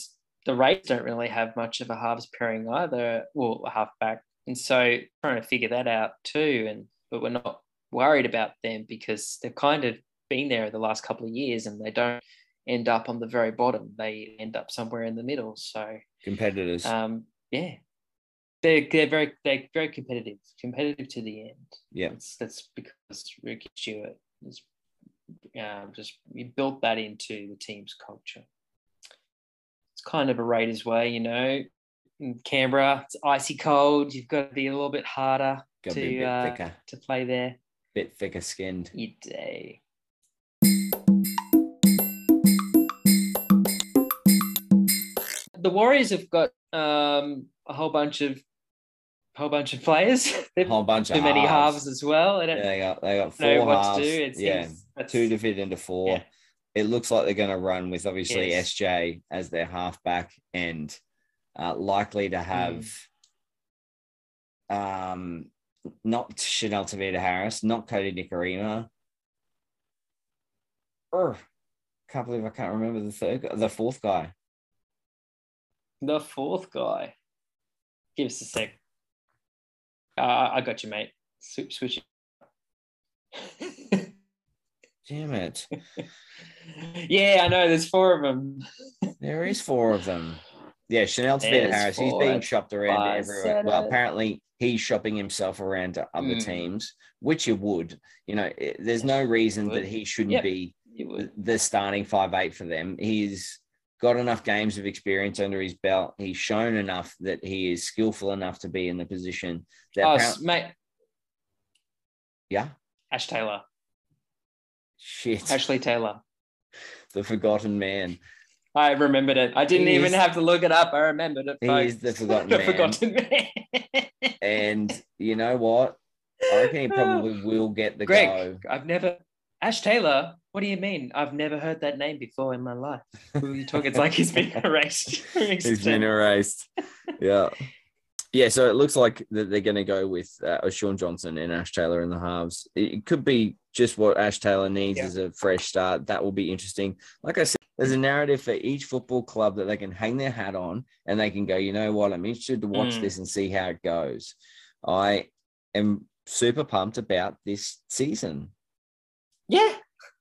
the Raiders don't really have much of a halves pairing either, well, a halfback. And so trying to figure that out too. And but we're not worried about them because they've kind of been there the last couple of years and they don't end up on the very bottom. They end up somewhere in the middle. So Competitors. um, yeah, they're they're very they're very competitive, competitive to the end. yeah. That's that's because Ricky Stuart is um, just we built that into the team's culture. It's kind of a Raiders way, you know. In Canberra, it's icy cold. You've got to be a little bit harder to be a to bit uh, to play there. bit thicker skinned. You do. The Warriors have got um, a whole bunch of whole bunch of players. They've Whole bunch too of many halves. halves as well. I don't Yeah, they got they got know four what halves. to do. It yeah, two fit into four. Yeah. It looks like they're going to run with obviously Yes. SJ as their halfback and uh, likely to have um not Chanel Tavita Harris, not Kodi Nikorima. Ugh, can't believe I can't remember the third, the fourth guy. The fourth guy. Give us a sec. Uh, I got you, mate. Switch. switch. Damn it! yeah, I know. There's four of them. There is four of them. Yeah, Chanel There's Harris. He's being shopped around everywhere. Well, it. apparently he's shopping himself around to other Mm. teams, which you would. You know, there's no reason that he shouldn't Yep. be the starting five eight for them. He's got enough games of experience under his belt. He's shown enough that he is skillful enough to be in the position. That Oh, apparent- s- mate. yeah, Ash Taylor. shit, Ashley Taylor. the forgotten man. I remembered it. I didn't He even is- have to look it up. I remembered it. He folks. is the forgotten the man. forgotten man. And you know what? I reckon he probably will get the Greg, go. I've never Ash Taylor. What do you mean? I've never heard that name before in my life. Who are you talking? It's like he's been erased. from He's been erased. yeah. Yeah, so it looks like that they're going to go with uh, Shaun Johnson and Ash Taylor in the halves. It it could be just what Ash Taylor needs Yeah. is a fresh start. That will be interesting. Like I said, there's a narrative for each football club that they can hang their hat on and they can go, you know what, I'm interested to watch Mm. this and see how it goes. I am super pumped about this season. Yeah,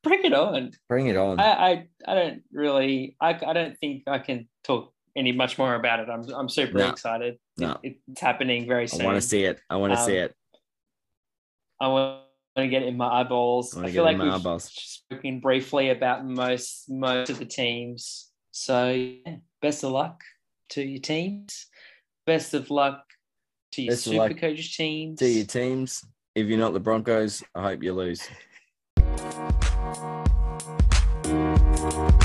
bring it on. Bring it on. I, I, I don't really. I, I don't think I can talk any much more about it. I'm, I'm super No. excited. No. It, it's happening very soon. I want to see it. I want to see Um, it. I want to get it in my eyeballs. I I, feel get it in like we've eyeballs. spoken briefly about most most of the teams. So yeah, best of luck to your teams. Best of luck to your Best super coach teams. To your teams. If you're not the Broncos, I hope you lose. Distractions,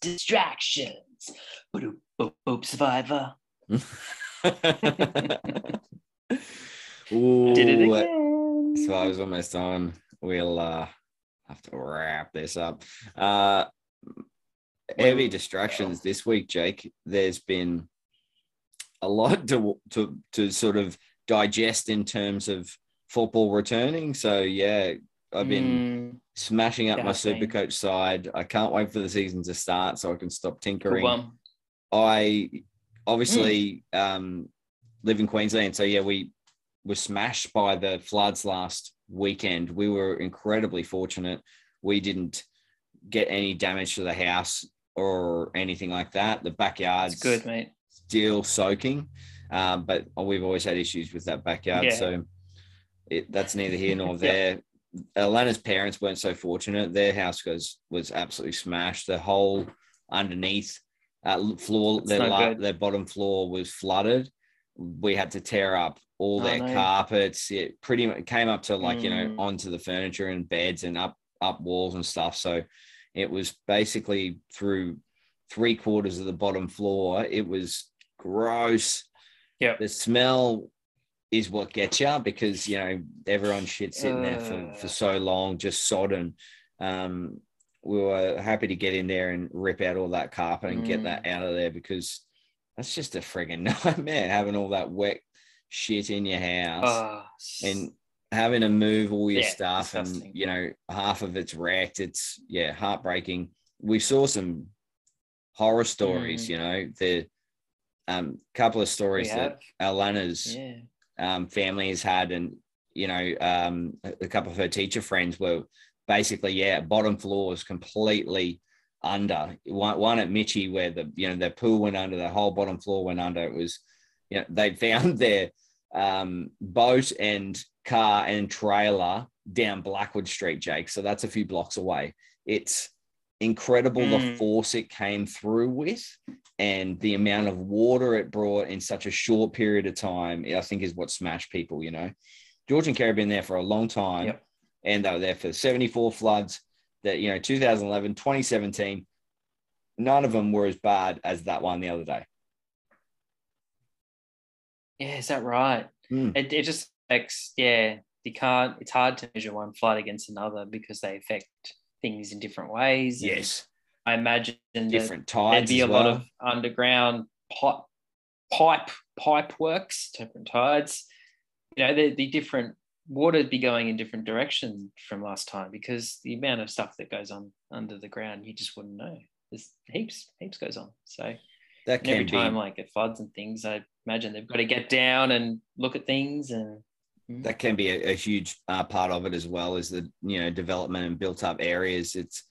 distractions. Boop, boop, boop, survivor. Ooh, Did it again. So I was almost on. We'll uh, have to wrap this up. Uh, heavy distractions this week, Jake. There's been a lot to to to sort of digest in terms of football returning. So yeah, I've been Mm, smashing up there my has super coach side. I can't wait for the season to start so I can stop tinkering. I obviously Hmm. um, live in Queensland, so yeah, we were smashed by the floods last weekend. We were incredibly fortunate. We didn't get any damage to the house or anything like that. The backyard's good, mate. Still soaking, um, but we've always had issues with that backyard, Yeah. so it, that's neither here nor Yeah. there. Alana's parents weren't so fortunate. Their house was was absolutely smashed. The whole underneath uh, floor, That's their, la- their bottom floor was flooded. We had to tear up all Oh, their no. carpets. It pretty much came up to like you know Mm. onto the furniture and beds and up up walls and stuff. So it was basically through three quarters of the bottom floor. It was gross. Yeah. The smell is what gets you because you know everyone shit sitting there for, for Uh. so long, just sodden. Um, we were happy to get in there and rip out all that carpet and get that Mm. out of there because that's just a frigging nightmare having all that wet shit in your house Oh, and having to move all your Yeah, stuff disgusting. and you know half of it's wrecked it's yeah heartbreaking we saw some horror stories Mm. you know the um couple of stories that alana's Yeah. um, family has had, and you know, um, a a couple of her teacher friends were basically, yeah, bottom floors completely under. One, one at Mitchie where the you know the pool went under, the whole bottom floor went under. It was, you know, they found their um, boat and car and trailer down Blackwood Street, Jake. So that's a few blocks away. It's incredible the Mm. force it came through with and the amount of water it brought in such a short period of time, I think is what smashed people, you know. George and Kerry been there for a long time Yep. and they were there for 74 floods that, you know, 2011, 2017, none of them were as bad as that one the other day. Yeah, is that right? Mm. It, it just affects, yeah, you can't, it's hard to measure one flood against another because they affect things in different ways. and Yes. I imagine different Different there'd be a lot of underground pipe, pipe, pipe works, different tides. You know, the, the different water would be going in different directions from last time because the amount of stuff that goes on under the ground, you just wouldn't know. There's heaps, heaps goes on. So that every can be time like it floods and things, I imagine they've got to get down and look at things and that can be a, a huge uh, part of it as well as the you know development and built up areas it's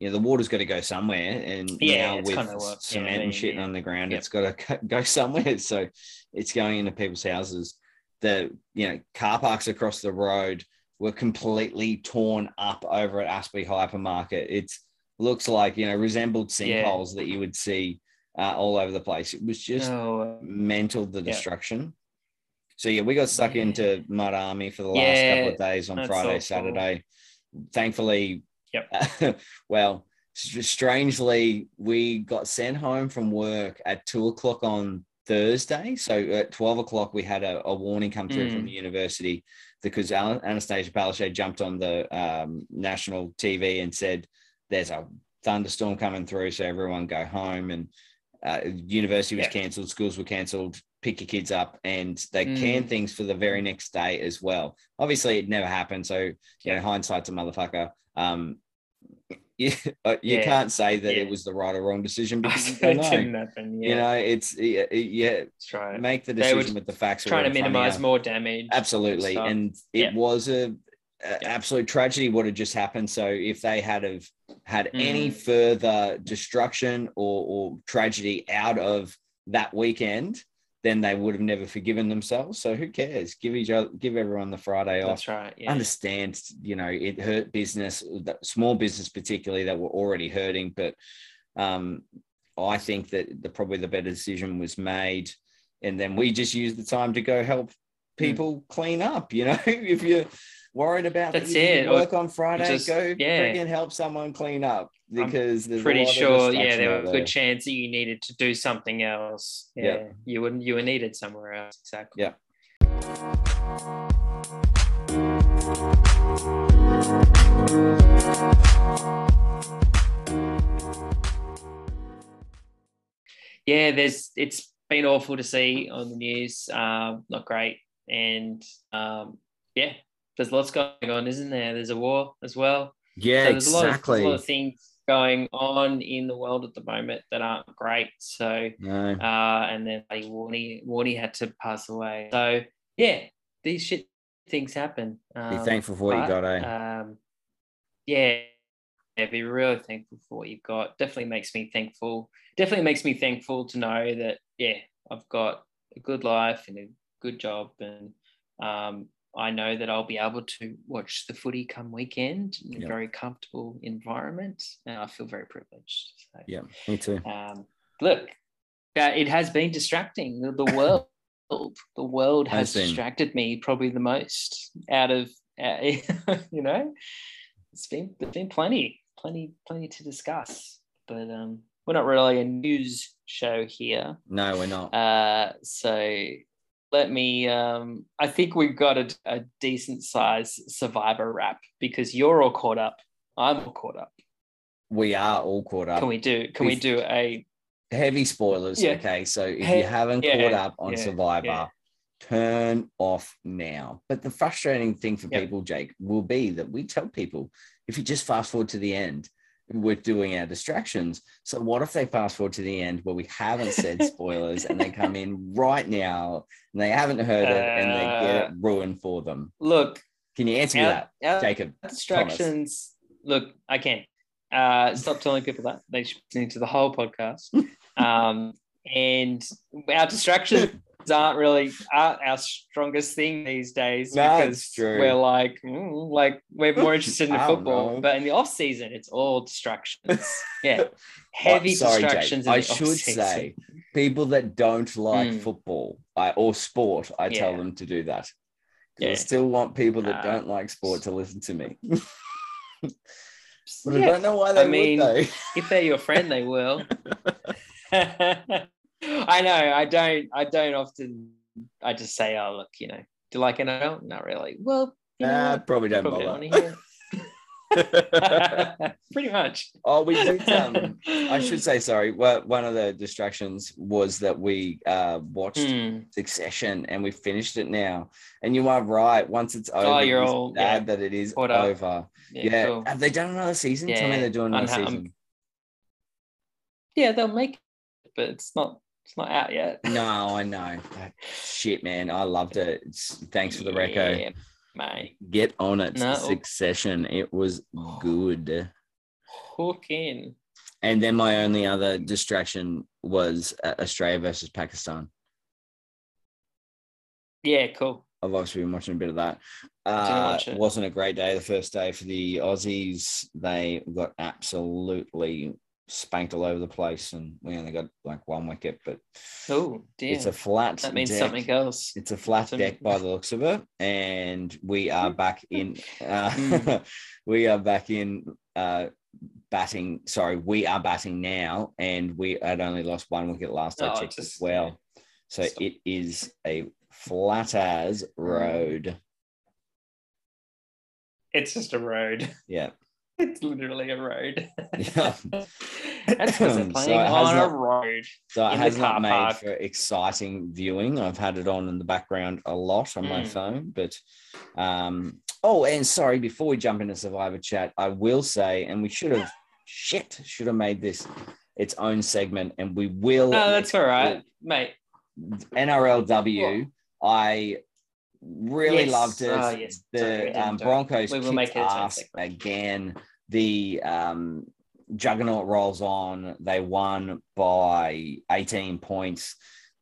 you know the water's got to go somewhere and Yeah, now with what- yeah, cement I and shit yeah. on the ground Yep. it's got to go somewhere so it's going into people's houses the you know car parks across the road were completely torn up over at Aspley hypermarket it looks like you know resembled Yeah. sinkholes that you would see uh, all over the place it was just oh, mental the Yeah. destruction. So yeah, we got stuck Yeah. into mud army for the last Yeah, couple of days on Friday, awful. Saturday. Thankfully, Yep. well, strangely, we got sent home from work at two o'clock on Thursday. So at twelve o'clock, we had a, a warning come through from Mm. the university because Annastacia Palaszczuk jumped on the um, national TV and said, "There's a thunderstorm coming through, so everyone go home." And uh, university was Yeah. cancelled, schools were cancelled. Pick your kids up, and they Mm. canned things for the very next day as well. Obviously, it never happened, so you know, hindsight's a motherfucker. Um, you, uh, you Yeah. can't say that Yeah. it was the right or wrong decision because you don't know. happen. Yeah, You know, it's yeah, right. make the decision with the facts. Trying to right in front of minimize more damage. Absolutely, and it was a, absolute tragedy what had just happened. So if they had have had any Mm. further destruction or, or tragedy out of that weekend, then they would have never forgiven themselves. So who cares? Give each other, give everyone the Friday off That's right. Yeah. understand you know it hurt business small business particularly that were already hurting but um i think that the probably the better decision was made and then we just used the time to go help Hmm. people clean up you know if you're worried about That's that you didn't it. Or work on friday just- go yeah. freaking help someone clean up because a Pretty sure, yeah, there was a good chance that you needed to do something else. Yeah, Yeah. you wouldn't. You were needed somewhere else. Exactly. Yeah. yeah, there's it's been awful to see on the news. Um, not great, and um, yeah, there's lots going on, isn't there? There's a war as well. yeah So there's a lot of exactly a lot of things going on in the world at the moment that aren't great. So no. uh, and then like, Warney Warney had to pass away. So yeah, these shit things happen. be Um, thankful for what you got eh um, yeah, yeah, be really thankful for what you've got. Definitely makes me thankful. Definitely makes me thankful to know that yeah, I've got a good life and a good job, and um, I know that I'll be able to watch the footy come weekend in Yeah. a very comfortable environment, and I feel very privileged. So, yeah me too um, look, uh, it has been distracting. The, the world, the world has, Has distracted me probably the most out of, uh, you know, it's been there's been plenty, plenty, plenty to discuss. But um, we're not really a news show here, no we're not uh, so let me. Um, I think we've got a, a decent size survivor wrap because you're all caught up. I'm all caught up. we are all caught up. Can we do? Can we do a? Heavy spoilers. Yeah. Okay, so if you haven't yeah, caught up on yeah, Survivor, turn off now. But the frustrating thing for people, Jake, will be that we tell people if you just fast forward to the end, we're doing our distractions. So what if they fast forward to the end where we haven't said spoilers and they come in right now and they haven't heard it and they get it ruined for them? Look, Can you answer me that, our Jacob? distractions. Look, I can. Uh, stop telling people that they should listen to the whole podcast. um, and our distractions aren't really aren't our strongest thing these days No, because true. we're like mm, like we're more interested in I football. know. But in the off season, it's all distractions. Yeah, heavy sorry, distractions. I should say people that don't like Mm. football I, or sport, I tell them to do that. 'Cause I still want people that Uh, don't like sport to listen to me. But I Yeah, don't know why they I mean- would if they're your friend, they will. I know. I don't. I don't often. I just say, "Oh, look, you know, do you like NFL?" Not really. Well, you know, Nah, probably don't probably bother. don't. Pretty much. oh, we did. Um, I should say sorry. Well, one of the distractions was that we uh, watched Hmm. Succession and we finished it now. And you are right. Once it's over, Oh, you're it's all- sad yeah, that it is up. over. Yeah. Yeah. cool. Have they done another season? Tell me they're doing another I'm- season. Yeah, they'll make it, but it's not. It's not out yet. No, I know. Shit, man. I loved it. It's, thanks for the reco. Yeah, mate. Get on it. No. Succession. It was good. Hook in. And then my only other distraction was uh, Australia versus Pakistan. Yeah, cool. I've obviously been watching a bit of that. Uh, it. wasn't a great day the first day for the Aussies. They got absolutely spanked all over the place, and we only got like one wicket. But Oh, dear. it's a flat. that means deck. something else. It's a flat Some- deck by the looks of it, and we are back in. Uh, Mm. we are back in uh, batting. Sorry, we are batting now, and we had only lost one wicket last I Oh, checked as well. So Stop. it is a flat as road. It's just a road. Yeah. It's literally a road. Yeah. That's because they're playing has on not- a road. So it has not made park. for exciting viewing. I've had it on in the background a lot on my Mm. phone, but um oh, and sorry, before we jump into Survivor chat, I will say, and we should have shit, should have made this its own segment, and we will No, that's all right, mate. NRLW. I really Yes. loved it. Oh, yes. The didn't um. Broncos We will make it ass again. The um, juggernaut rolls on. They won by 18 points.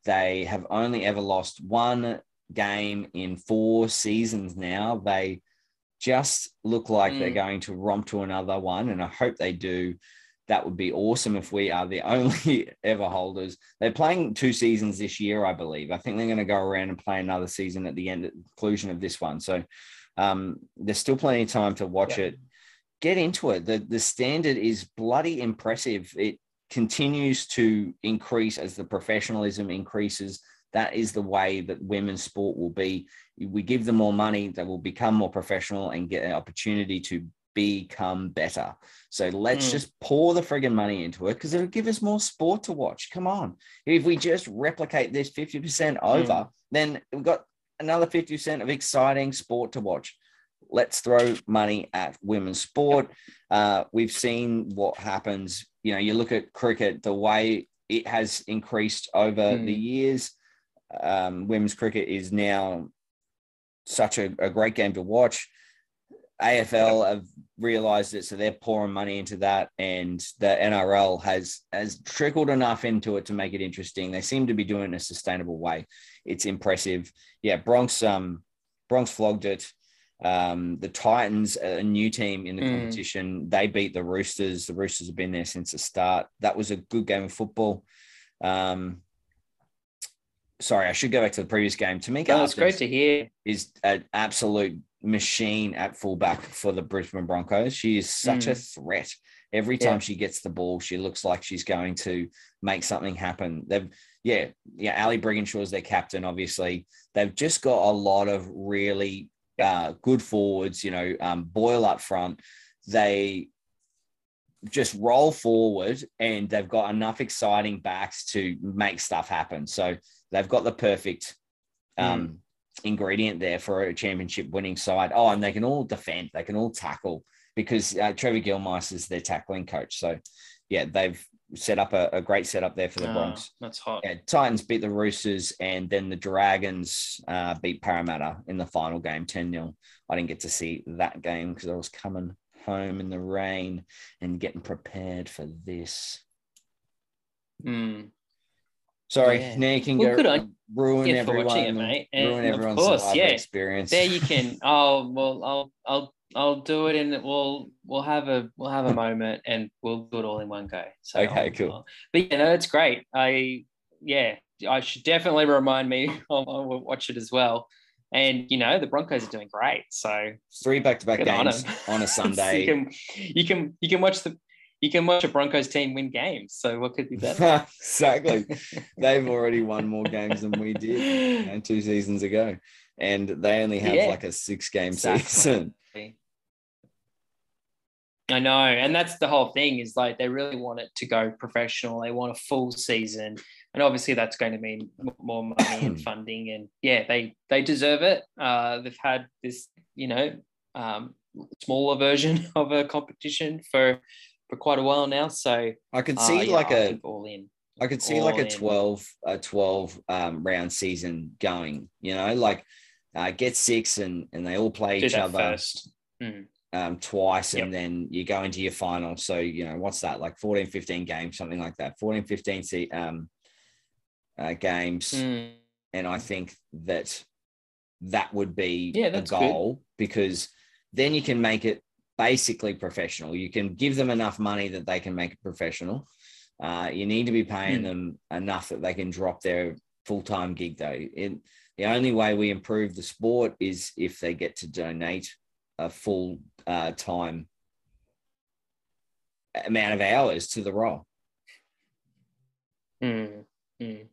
They have only ever lost one game in four seasons now. They just look like they're Mm. going to romp to another one, and I hope they do. That would be awesome if we are the only ever holders. They're playing two seasons this year, I believe. I think they're going to go around and play another season at the end, conclusion of this one. So um, there's still plenty of time to watch Yeah. it. Get into it. The the standard is bloody impressive. It continues to increase as the professionalism increases. That is the way that women's sport will be. We give them more money, they will become more professional and get an opportunity to become better. So let's Mm. just pour the friggin' money into it because it'll give us more sport to watch. Come on. If we just replicate this 50% over, then we've got another 50% of exciting sport to watch. Let's throw money at women's sport. Uh, we've seen what happens. You know, you look at cricket, the way it has increased over Mm. the years. Um, women's cricket is now such a, a great game to watch. AFL have realized it, so they're pouring money into that, and the NRL has has trickled enough into it to make it interesting. They seem to be doing it in a sustainable way. It's impressive. Yeah, Broncs um Broncs flogged it. Um, the Titans, a new team in the Mm. competition, they beat the Roosters. The Roosters have been there since the start. That was a good game of football. Um, sorry, I should go back to the previous game. Tamika Well, it's great to hear. is an absolute machine at fullback for the Brisbane Broncos. She is such a threat. Every Yeah. time she gets the ball, she looks like she's going to make something happen. They've, yeah, yeah. Ali Brigginshaw is their captain. Obviously, they've just got a lot of really uh, good forwards. You know, um, Boyle up front. They just roll forward and they've got enough exciting backs to make stuff happen. So they've got the perfect um, mm. Ingredient there for a championship winning side. Oh, and they can all defend, they can all tackle because uh, Trevor Gillmeister is their tackling coach. So yeah, they've set up a, a great setup there for the oh, Broncs. That's hot. Yeah, Titans beat the Roosters and then the Dragons uh, beat Parramatta in the final game 10 0. I didn't get to see that game because I was coming home in the rain and getting prepared for this. Mm. Sorry, yeah. now you can well, go ruin yeah, everyone, it, mate. ruin and everyone's course, yeah. experience. There you can. Oh well, I'll I'll I'll do it and we'll we'll have a we'll have a moment and we'll do it all in one go. So okay, I'll, cool. I'll, but you know, it's great. I yeah, I should definitely remind me. I'll, I'll watch it as well. And you know the Broncos are doing great. So three back-to-back games on, on, a Sunday. you can you can you can watch the you can watch a Broncos team win games. So what could be better? exactly. They've already won more games than we did you know, two seasons ago, and they only have yeah, like a six-game exactly. season. I know, and that's the whole thing. Is like they really want it to go professional. They want a full season and obviously that's going to mean more money and funding and yeah they they deserve it uh, they've had this you know um, smaller version of a competition for for quite a while now so i could see uh, yeah, like a all in i could see all like a 12 a 12 um, round season going you know like uh, get six and and they all play Do each other first. Mm. Um, twice and then you go into your final so you know what's that like 14 15 games something like that 14 15 um uh, games. Mm. And I think that that would be yeah, a goal good. because then you can make it basically professional. You can give them enough money that they can make it professional. Uh, you need to be paying mm. them enough that they can drop their full time gig, though. It, the only way we improve the sport is if they get to donate a full uh, time amount of hours to the role. Mm. Mm.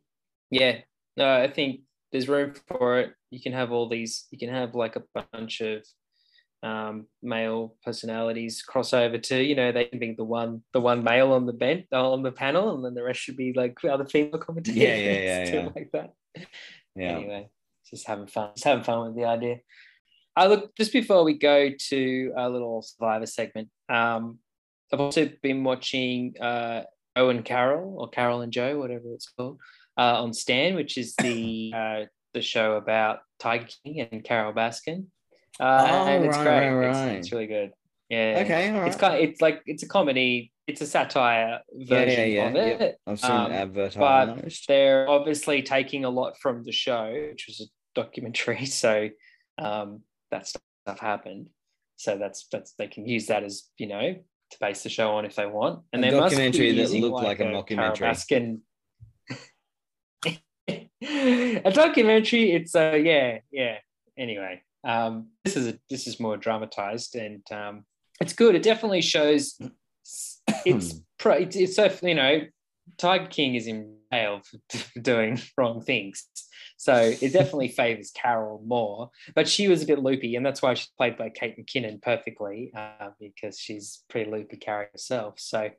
Yeah, no, I think there's room for it. You can have all these. You can have like a bunch of um, male personalities cross over to you know they can be the one the one male on the bench on the panel and then the rest should be like other female commentators yeah yeah yeah, yeah. like that yeah anyway just having fun just having fun with the idea I uh, look just before we go to a little survivor segment um I've also been watching uh Owen Carroll or Carol and Joe whatever it's called uh, on Stan, which is the uh, the show about Tiger King and Carole Baskin. Uh, oh, and it's right, great. Right, right. It's, it's, really good. Yeah. Okay. It's kind of, it's like it's a comedy. It's a satire version yeah, yeah, yeah. of it. Yep. I've seen um, advertised. But they're obviously taking a lot from the show, which was a documentary. So um, that stuff happened. So that's that's they can use that as you know to base the show on if they want. And a they documentary that looked like, like a, a mockumentary. A documentary. It's uh yeah yeah. Anyway, um, this is a, this is more dramatized and um, it's good. It definitely shows. It's pro. It's, it's so you know, Tiger King is in jail for doing wrong things. So it definitely favors Carol more, but she was a bit loopy, and that's why she's played by Kate McKinnon perfectly uh, because she's pretty loopy character herself. So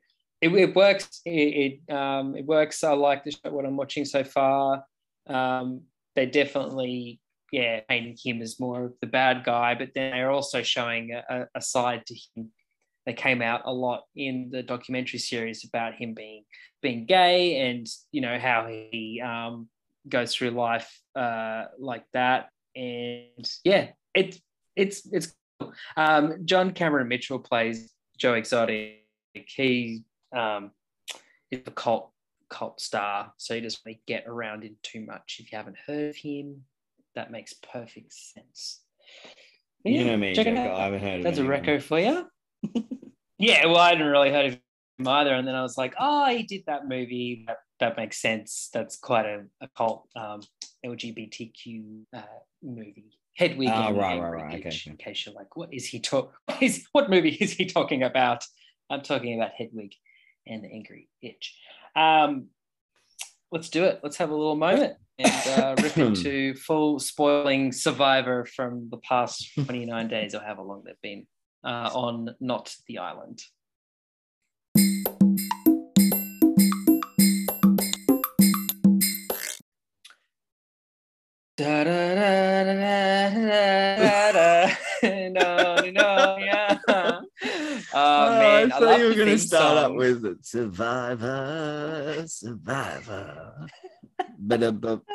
it, it works. It it, um, it works. I like the show, what I'm watching so far. Um, they definitely, yeah, painting him as more of the bad guy, but then they're also showing a, a side to him. They came out a lot in the documentary series about him being being gay and you know how he um, goes through life uh, like that. And yeah, it's it's it's cool. Um, John Cameron Mitchell plays Joe Exotic. He um, is a cult cult star, so he doesn't really get around in too much. If you haven't heard of him, that makes perfect sense. Yeah, you know me, check I haven't heard. Of that's a reco for you. yeah, well, I hadn't really heard of him either, and then I was like, oh, he did that movie. That that makes sense. That's quite a, a cult um, LGBTQ uh, movie. Hedwig. Oh, right, right, right. Okay. In case you're like, what is he talk? What, is, what movie is he talking about? I'm talking about Hedwig and the Angry Inch. Um, let's do it. Let's have a little moment and uh, rip into full spoiling Survivor from the past 29 days or however long they've been uh, on Not the Island. Da, da, I, thought you were going to start up with it. Survivor, Survivor.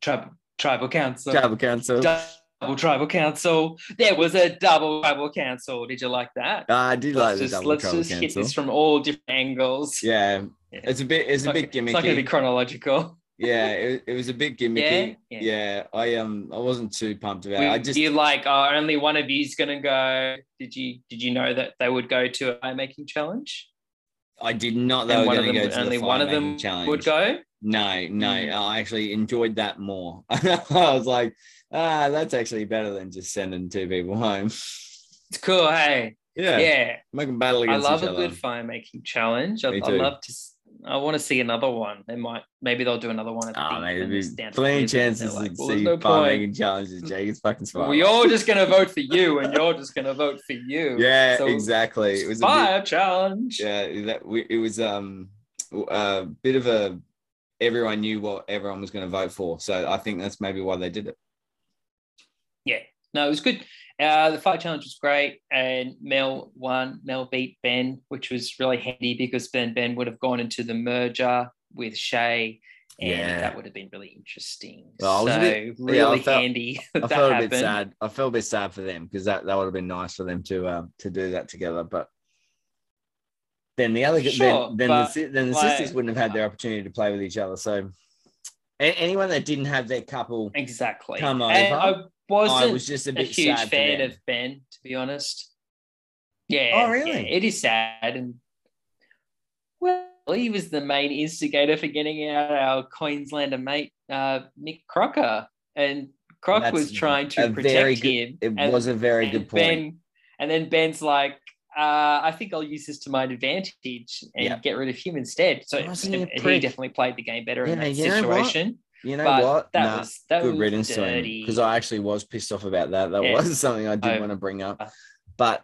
Tribal, tribal council. Tribal Council. double tribal council. There was a double tribal council. Did you like that? I did like let's the just, Double let's Trouble just hit this from all different angles. Yeah, Yeah. it's a bit it's, It's a not, bit it's not going to be chronological. Yeah, it, it was a bit gimmicky. yeah. Yeah. I um I wasn't too pumped about it. I just you like, oh, only one of you's going to go. Did you did you know that they would go to a pie making challenge? I did not And know one going of to them, go to only one of them challenge. would go. No, no, Mm. I actually enjoyed that more. I was like, ah, that's actually better than just sending two people home. It's cool. Hey, Yeah, yeah. make them battle I love a other. good fire making challenge. I, I love to. I want to see another one. They might. Maybe they'll do another one. At Oh, the mate, there'd be plenty of the end, and chances like, well, see no making challenges, Jake. It's fucking smart. We're all just gonna vote for you, and you're just gonna vote for you. yeah, So, exactly. It was bit, fire challenge. yeah, that we, it was um a bit of a everyone knew what everyone was going to vote for, so I think that's maybe why they did it. Yeah, no, it was good. Uh, the fight challenge was great, and Mel won. Mel beat Ben, which was really handy because Ben Ben would have gone into the merger with Shay, and Yeah. that would have been really interesting. Well, I was a so bit- really yeah, I felt- handy that I felt a happened. bit sad. I felt a bit sad for them because that, that would have been nice for them to um to do that together. But then the other Sure, then, then the then the like- sisters wouldn't have had their opportunity to play with each other. So anyone that didn't have their couple, Exactly. Come over. I wasn't I was just a a, huge fan of Ben, to be honest. Yeah. Oh, really? yeah, it is sad. And well, he was the main instigator for getting out our Queenslander mate, uh, Mick Crocker. And Croc That's was trying to protect very good- him. it and- was a very good point. Ben, and then Ben's like, uh, I think I'll use this to my advantage and Yeah. get rid of him instead. So he he definitely played the game better in that you know what? situation. You know but what? that Nah, was that good was riddance to him dirty. because I actually was pissed off about that. That Yeah. was something I did I- want to bring up, uh, but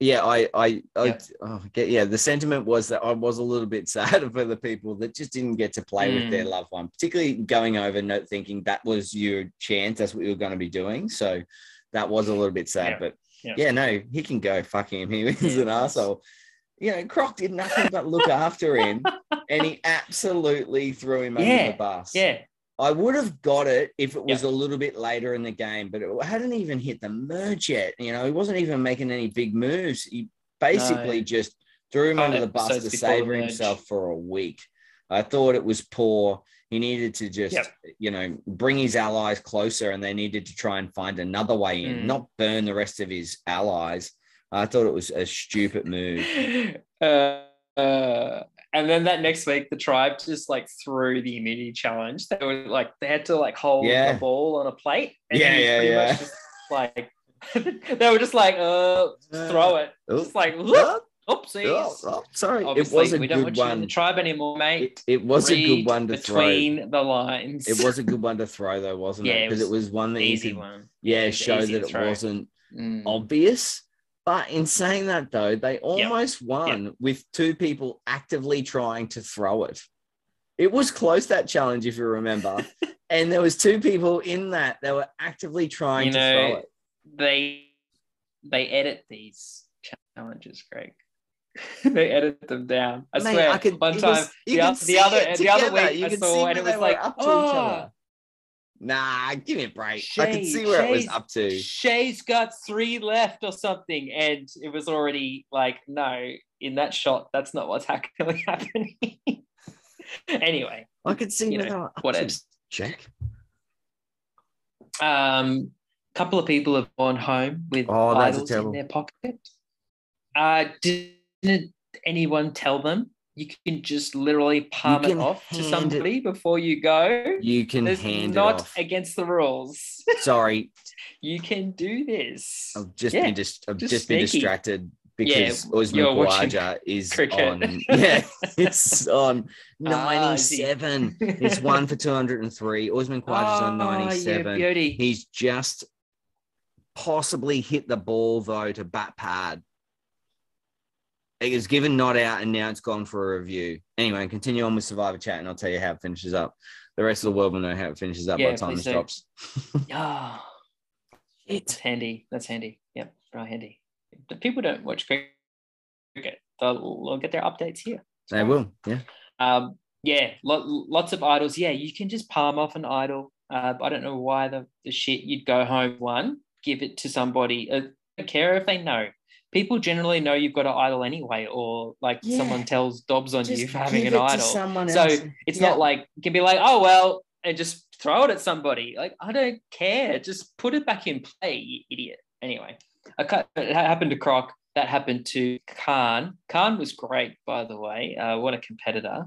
yeah, I, I, I Yeah. oh, get, yeah, the sentiment was that I was a little bit sad for the people that just didn't get to play with Mm. their loved one, particularly going over, not thinking that was your chance, that's what you were going to be doing. So that was a little bit sad, Yeah. but Yeah. no, he can go. Fuck him. He was Yeah, an asshole. You know, Croc did nothing but look after him, and he absolutely threw him under Yeah, the bus. Yeah. I would have got it if it was Yeah. a little bit later in the game, but it hadn't even hit the merge yet. You know, he wasn't even making any big moves. He basically No. just threw him under the bus to save himself for a week. I thought it was poor. He needed to just, Yep. you know, bring his allies closer and they needed to try and find another way in, Mm. not burn the rest of his allies. I thought it was a stupid move. uh, uh, and then that next week, the tribe just like threw the immunity challenge. They were like, they had to like hold Yeah. the ball on a plate. Yeah, yeah, yeah. Just, like they were just like, uh, throw it. Oh, Just like, oh, oopsies. oh, oh, sorry, Obviously, it was a we don't good want you in the one. tribe anymore, mate. It, it was a good one to throw. between the lines. It was a good one to throw, though, wasn't Yeah, it? it Because it was one that easy could, one. yeah, show that it throw. wasn't Mm. obvious. But in saying that, though, they almost won with two people actively trying to throw it. It was close that challenge, if you remember, and there was two people in that that were actively trying You to know, throw it. they they edit these challenges, Greg. they edit them down. I Mate, swear. I could- one time, was- the, could o- see the other the other week You I saw, and it was like, up to each oh, other. Nah, give me a break. I could Shay- see where it was up to. Shay's got three left or something, and it was already like, no, in that shot, that's not what's actually happening. anyway, I could see you know, were up Check. Um, a couple of people have gone home with Oh, that's a idols in their pocket. Uh, didn't anyone tell them you can just literally palm it off to hand it- somebody before you go? You can hand not it off. Not against the rules. Sorry, you can do this. I've just Yeah, been just I've just just, been distracted Yeah, because Usman you're Khawaja is cricket. on. Yeah, it's on Ah, is 97. it's one for 203. Usman Khawaja's on Oh, you 97. beauty. He's just possibly hit the ball though to bat pad. It was given not out and now it's gone for a review. Anyway, continue on with Survivor Chat and I'll tell you how it finishes up. The rest of the world will know how it finishes up by the time please this do. drops. Yeah. It's handy. That's handy. Yep, very handy. The people don't watch cricket. They'll, they'll get their updates here. They will, yeah. Um, yeah, lo- lots of idols. Yeah, you can just palm off an idol. Uh, I don't know why the, the shit you'd go home one, give it to somebody. Uh, don't care if they know. People generally know you've got an idol anyway, or like Yeah. someone tells Dobbs on you for having an idol. So it's Yeah. not like you can be like, oh well, and just throw it at somebody. Like I don't care. Just put it back in play, you idiot. Anyway, cut, it happened to Croc. That happened to Khan. Khan was great, by the way. Uh, what a competitor.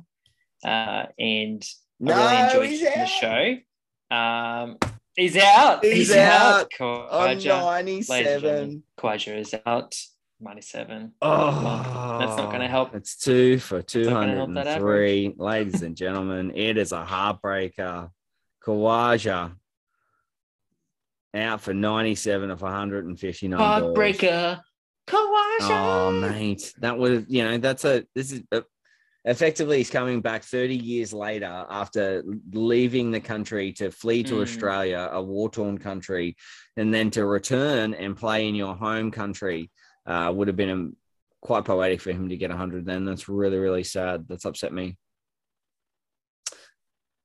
Uh, and no, I really enjoyed the out show. Um, he's out. He's out on Khawaja, ladies 97. gentlemen, Khawaja is out. 97. Oh, That's not gonna help. It's two for not gonna help that 203. Ladies and gentlemen, it is a heartbreaker. Khawaja out for 97 of 159. Heartbreaker. Khawaja. Oh, mate, that would you know that's a this is uh effectively he's coming back 30 years later after leaving the country to flee to Mm. Australia, a war torn country, and then to return and play in your home country uh, would have been quite poetic for him to get 100. Then that's really really sad. That's upset me.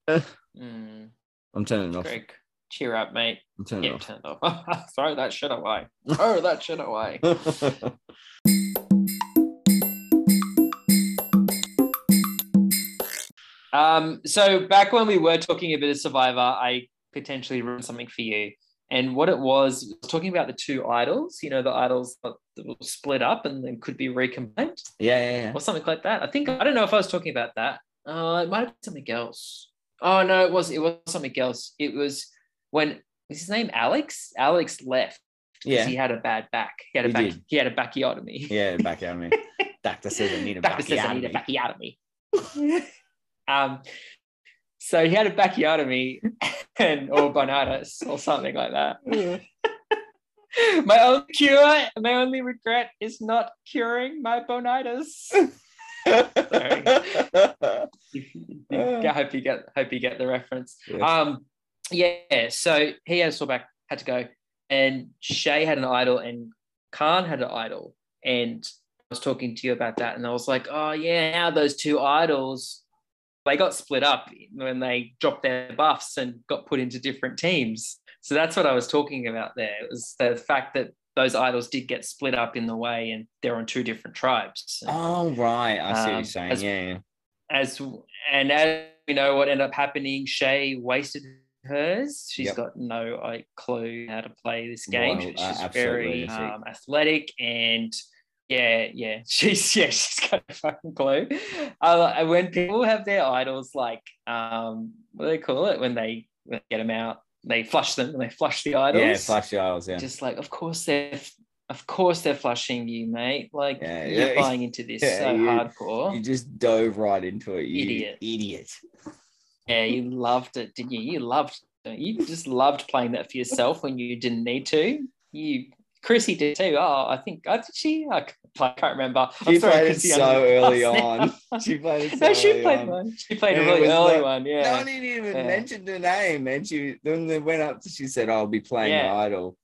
Mm, I'm turning it off. Greg, cheer up, mate. I'm turning Yeah, it turn off. Throw that shit away. Throw that shit away. Um, so back when we were talking a bit of Survivor, I potentially wrote something for you. And what it was, was talking about the two idols, you know, the idols that that will split up and then could be recombined yeah, yeah, yeah. or something like that. I think I don't know if I was talking about that. Uh, it might have been something else. Oh no, it was it was something else. It was when was his name Alex? Alex left because Yeah, he had a bad back. He had a He back, did. he had a backiotomy. yeah, back out of me. Doctor says I need a Doctor says I need a backiotomy. um, so he had a backiotomy and or boneitis or something like that. my only cure, my only regret is not curing my boneitis. I hope you get hope you get the reference. Yes. Um, yeah. So he had a sore back, had to go, and Shay had an idol, and Khan had an idol, and I was talking to you about that, and I was like, oh yeah, now those two idols, they got split up when they dropped their buffs and got put into different teams. So that's what I was talking about there. It was the fact that those idols did get split up in the way, and they're on two different tribes. Oh right, I see what Um, you're saying. as- yeah, as and as we know what ended up happening shay wasted hers She's Yep. got no like, clue how to play this game Well, she's uh, very um, athletic and yeah yeah she's yeah she's got a fucking clue uh, and when people have their idols like um what do they call it when they, when they get them out they flush them and they flush the idols Yeah, flash the idols, yeah. just like of course they're of course they're flushing you mate like Yeah, you're yeah. buying into this Yeah, so you- hardcore You just dove right into it, you Idiot. idiot. Yeah, you loved it, didn't you? You loved you just loved playing that for yourself when you didn't need to. You Chrissy did too. Oh, I think I did she? I can't, I can't remember. She I'm sorry, played it so early on. She played it so no, she early played on. one. She played a And really early like- one. Yeah. No one didn't even Yeah. mention the name. And she then they went up to she said, I'll be playing Yeah. Idol.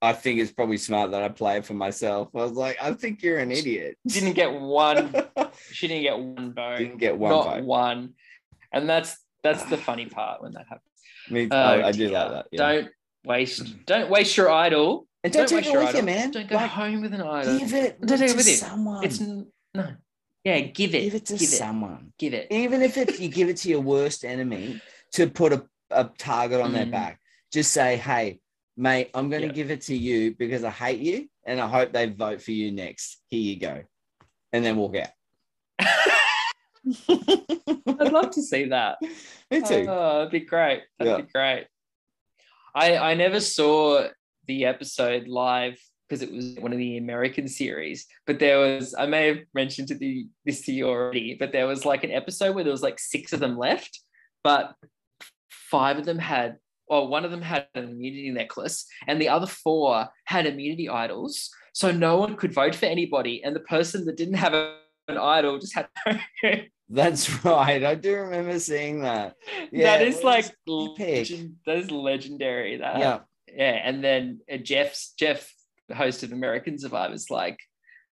I think it's probably smart that I play it for myself. I was like, I think you're an idiot. Didn't get one. She didn't get one vote. Didn't get one Not vote. one. And that's that's the funny part when that happens. Me, Oh, I, I do like that. Yeah. Don't waste. Don't waste your idol. And don't, take it your with you, man. Don't go Like, home with an idol. give it Don't take it to with you. someone. It's no. Yeah, give it. give it to give it. someone. Give it. Even if it, you give it to your worst enemy to put a, a target on their Mm. back, just say, hey, mate, I'm going to Yeah. give it to you because I hate you and I hope they vote for you next. Here you go. And then walk out. I'd love to see that. Me too. Oh, that'd be great. That'd Yeah. be great. I I never saw the episode live because it was one of the American series. But there was I may have mentioned to the this to you already, but there was like an episode where there was like six of them left, but five of them had or one of them had an immunity necklace and the other four had immunity idols. So no one could vote for anybody. And the person that didn't have a, an idol just had That's right. I do remember seeing that. Yeah, that is like legend, that is legendary. That Yeah. Yeah. And then uh, Jeff's Jeff, the host of American Survivors, like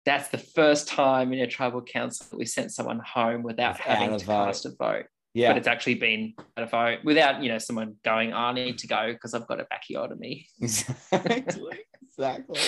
that's the first time in a tribal council that we sent someone home without Without having to vote. cast a vote. Yeah. But it's actually been a vote without you know someone going, "I need to go because I've got a backiotomy." Exactly. exactly.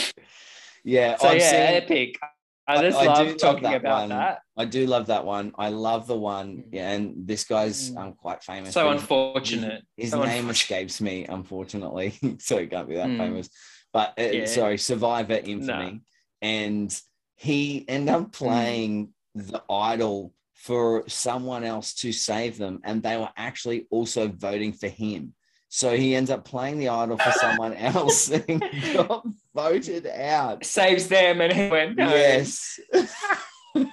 Yeah. So I've yeah, seen- epic. I I- just I do love love talking that about one. that. I do love that one. I love the one. Mm. Yeah, and this guy's Mm. um quite famous. So but his- unfortunate. His So name unfortunate. escapes me, unfortunately, so he can't be that Mm. famous. But uh, Yeah. sorry, Survivor Infamy, and he ended Mm. up playing the idol for someone else to save them, and they were actually also voting for him. So he ends up playing the idol for someone else and got voted out. Saves them, and he went. No. Yes.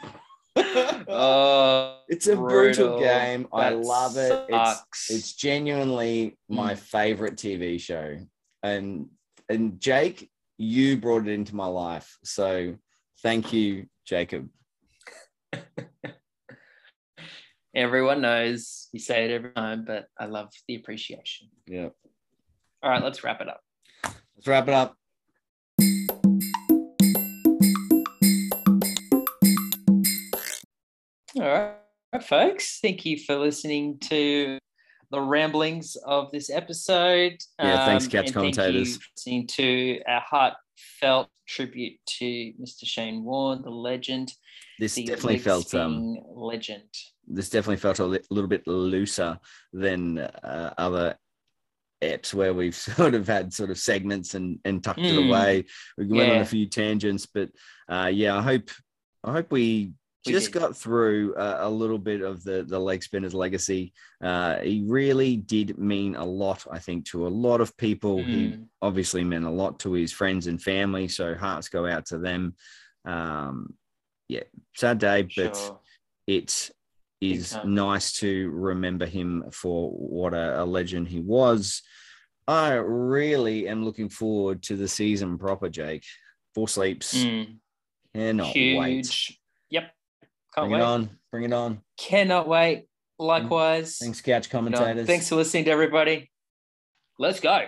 Oh, it's a brutal, brutal. game. I That love it. It's sucks. it's genuinely my Mm. favorite TV show. And and Jake, you brought it into my life. So thank you, Jacob. Everyone knows you say it every time, but I love the appreciation. Yeah. All right, let's wrap it up. Let's wrap it up. All right, folks. Thank you for listening to the ramblings of this episode. Yeah, thanks, Um, Catch thank Commentators. listening to our heartfelt tribute to Mr. Shane Warne, the legend. This the definitely felt um legend. This definitely felt a li- little bit looser than uh, other eps where we've sort of had sort of segments and and tucked it Mm. away. We went on a few tangents, but uh, yeah, I hope I hope we We just did. got through a, a little bit of the the leg spinner's legacy. Uh, he really did mean a lot, I think, to a lot of people. He Mm. obviously meant a lot to his friends and family, so hearts go out to them. Um, yeah, sad day, but Sure. it is nice to remember him for what a, a legend he was. I really am looking forward to the season proper, Jake. Four sleeps. Mm. Cannot Huge. wait. Yep. Can't Bring wait. it on. Bring it on. Cannot wait. Likewise. Thanks, couch commentators. thanks for listening to everybody. Let's go.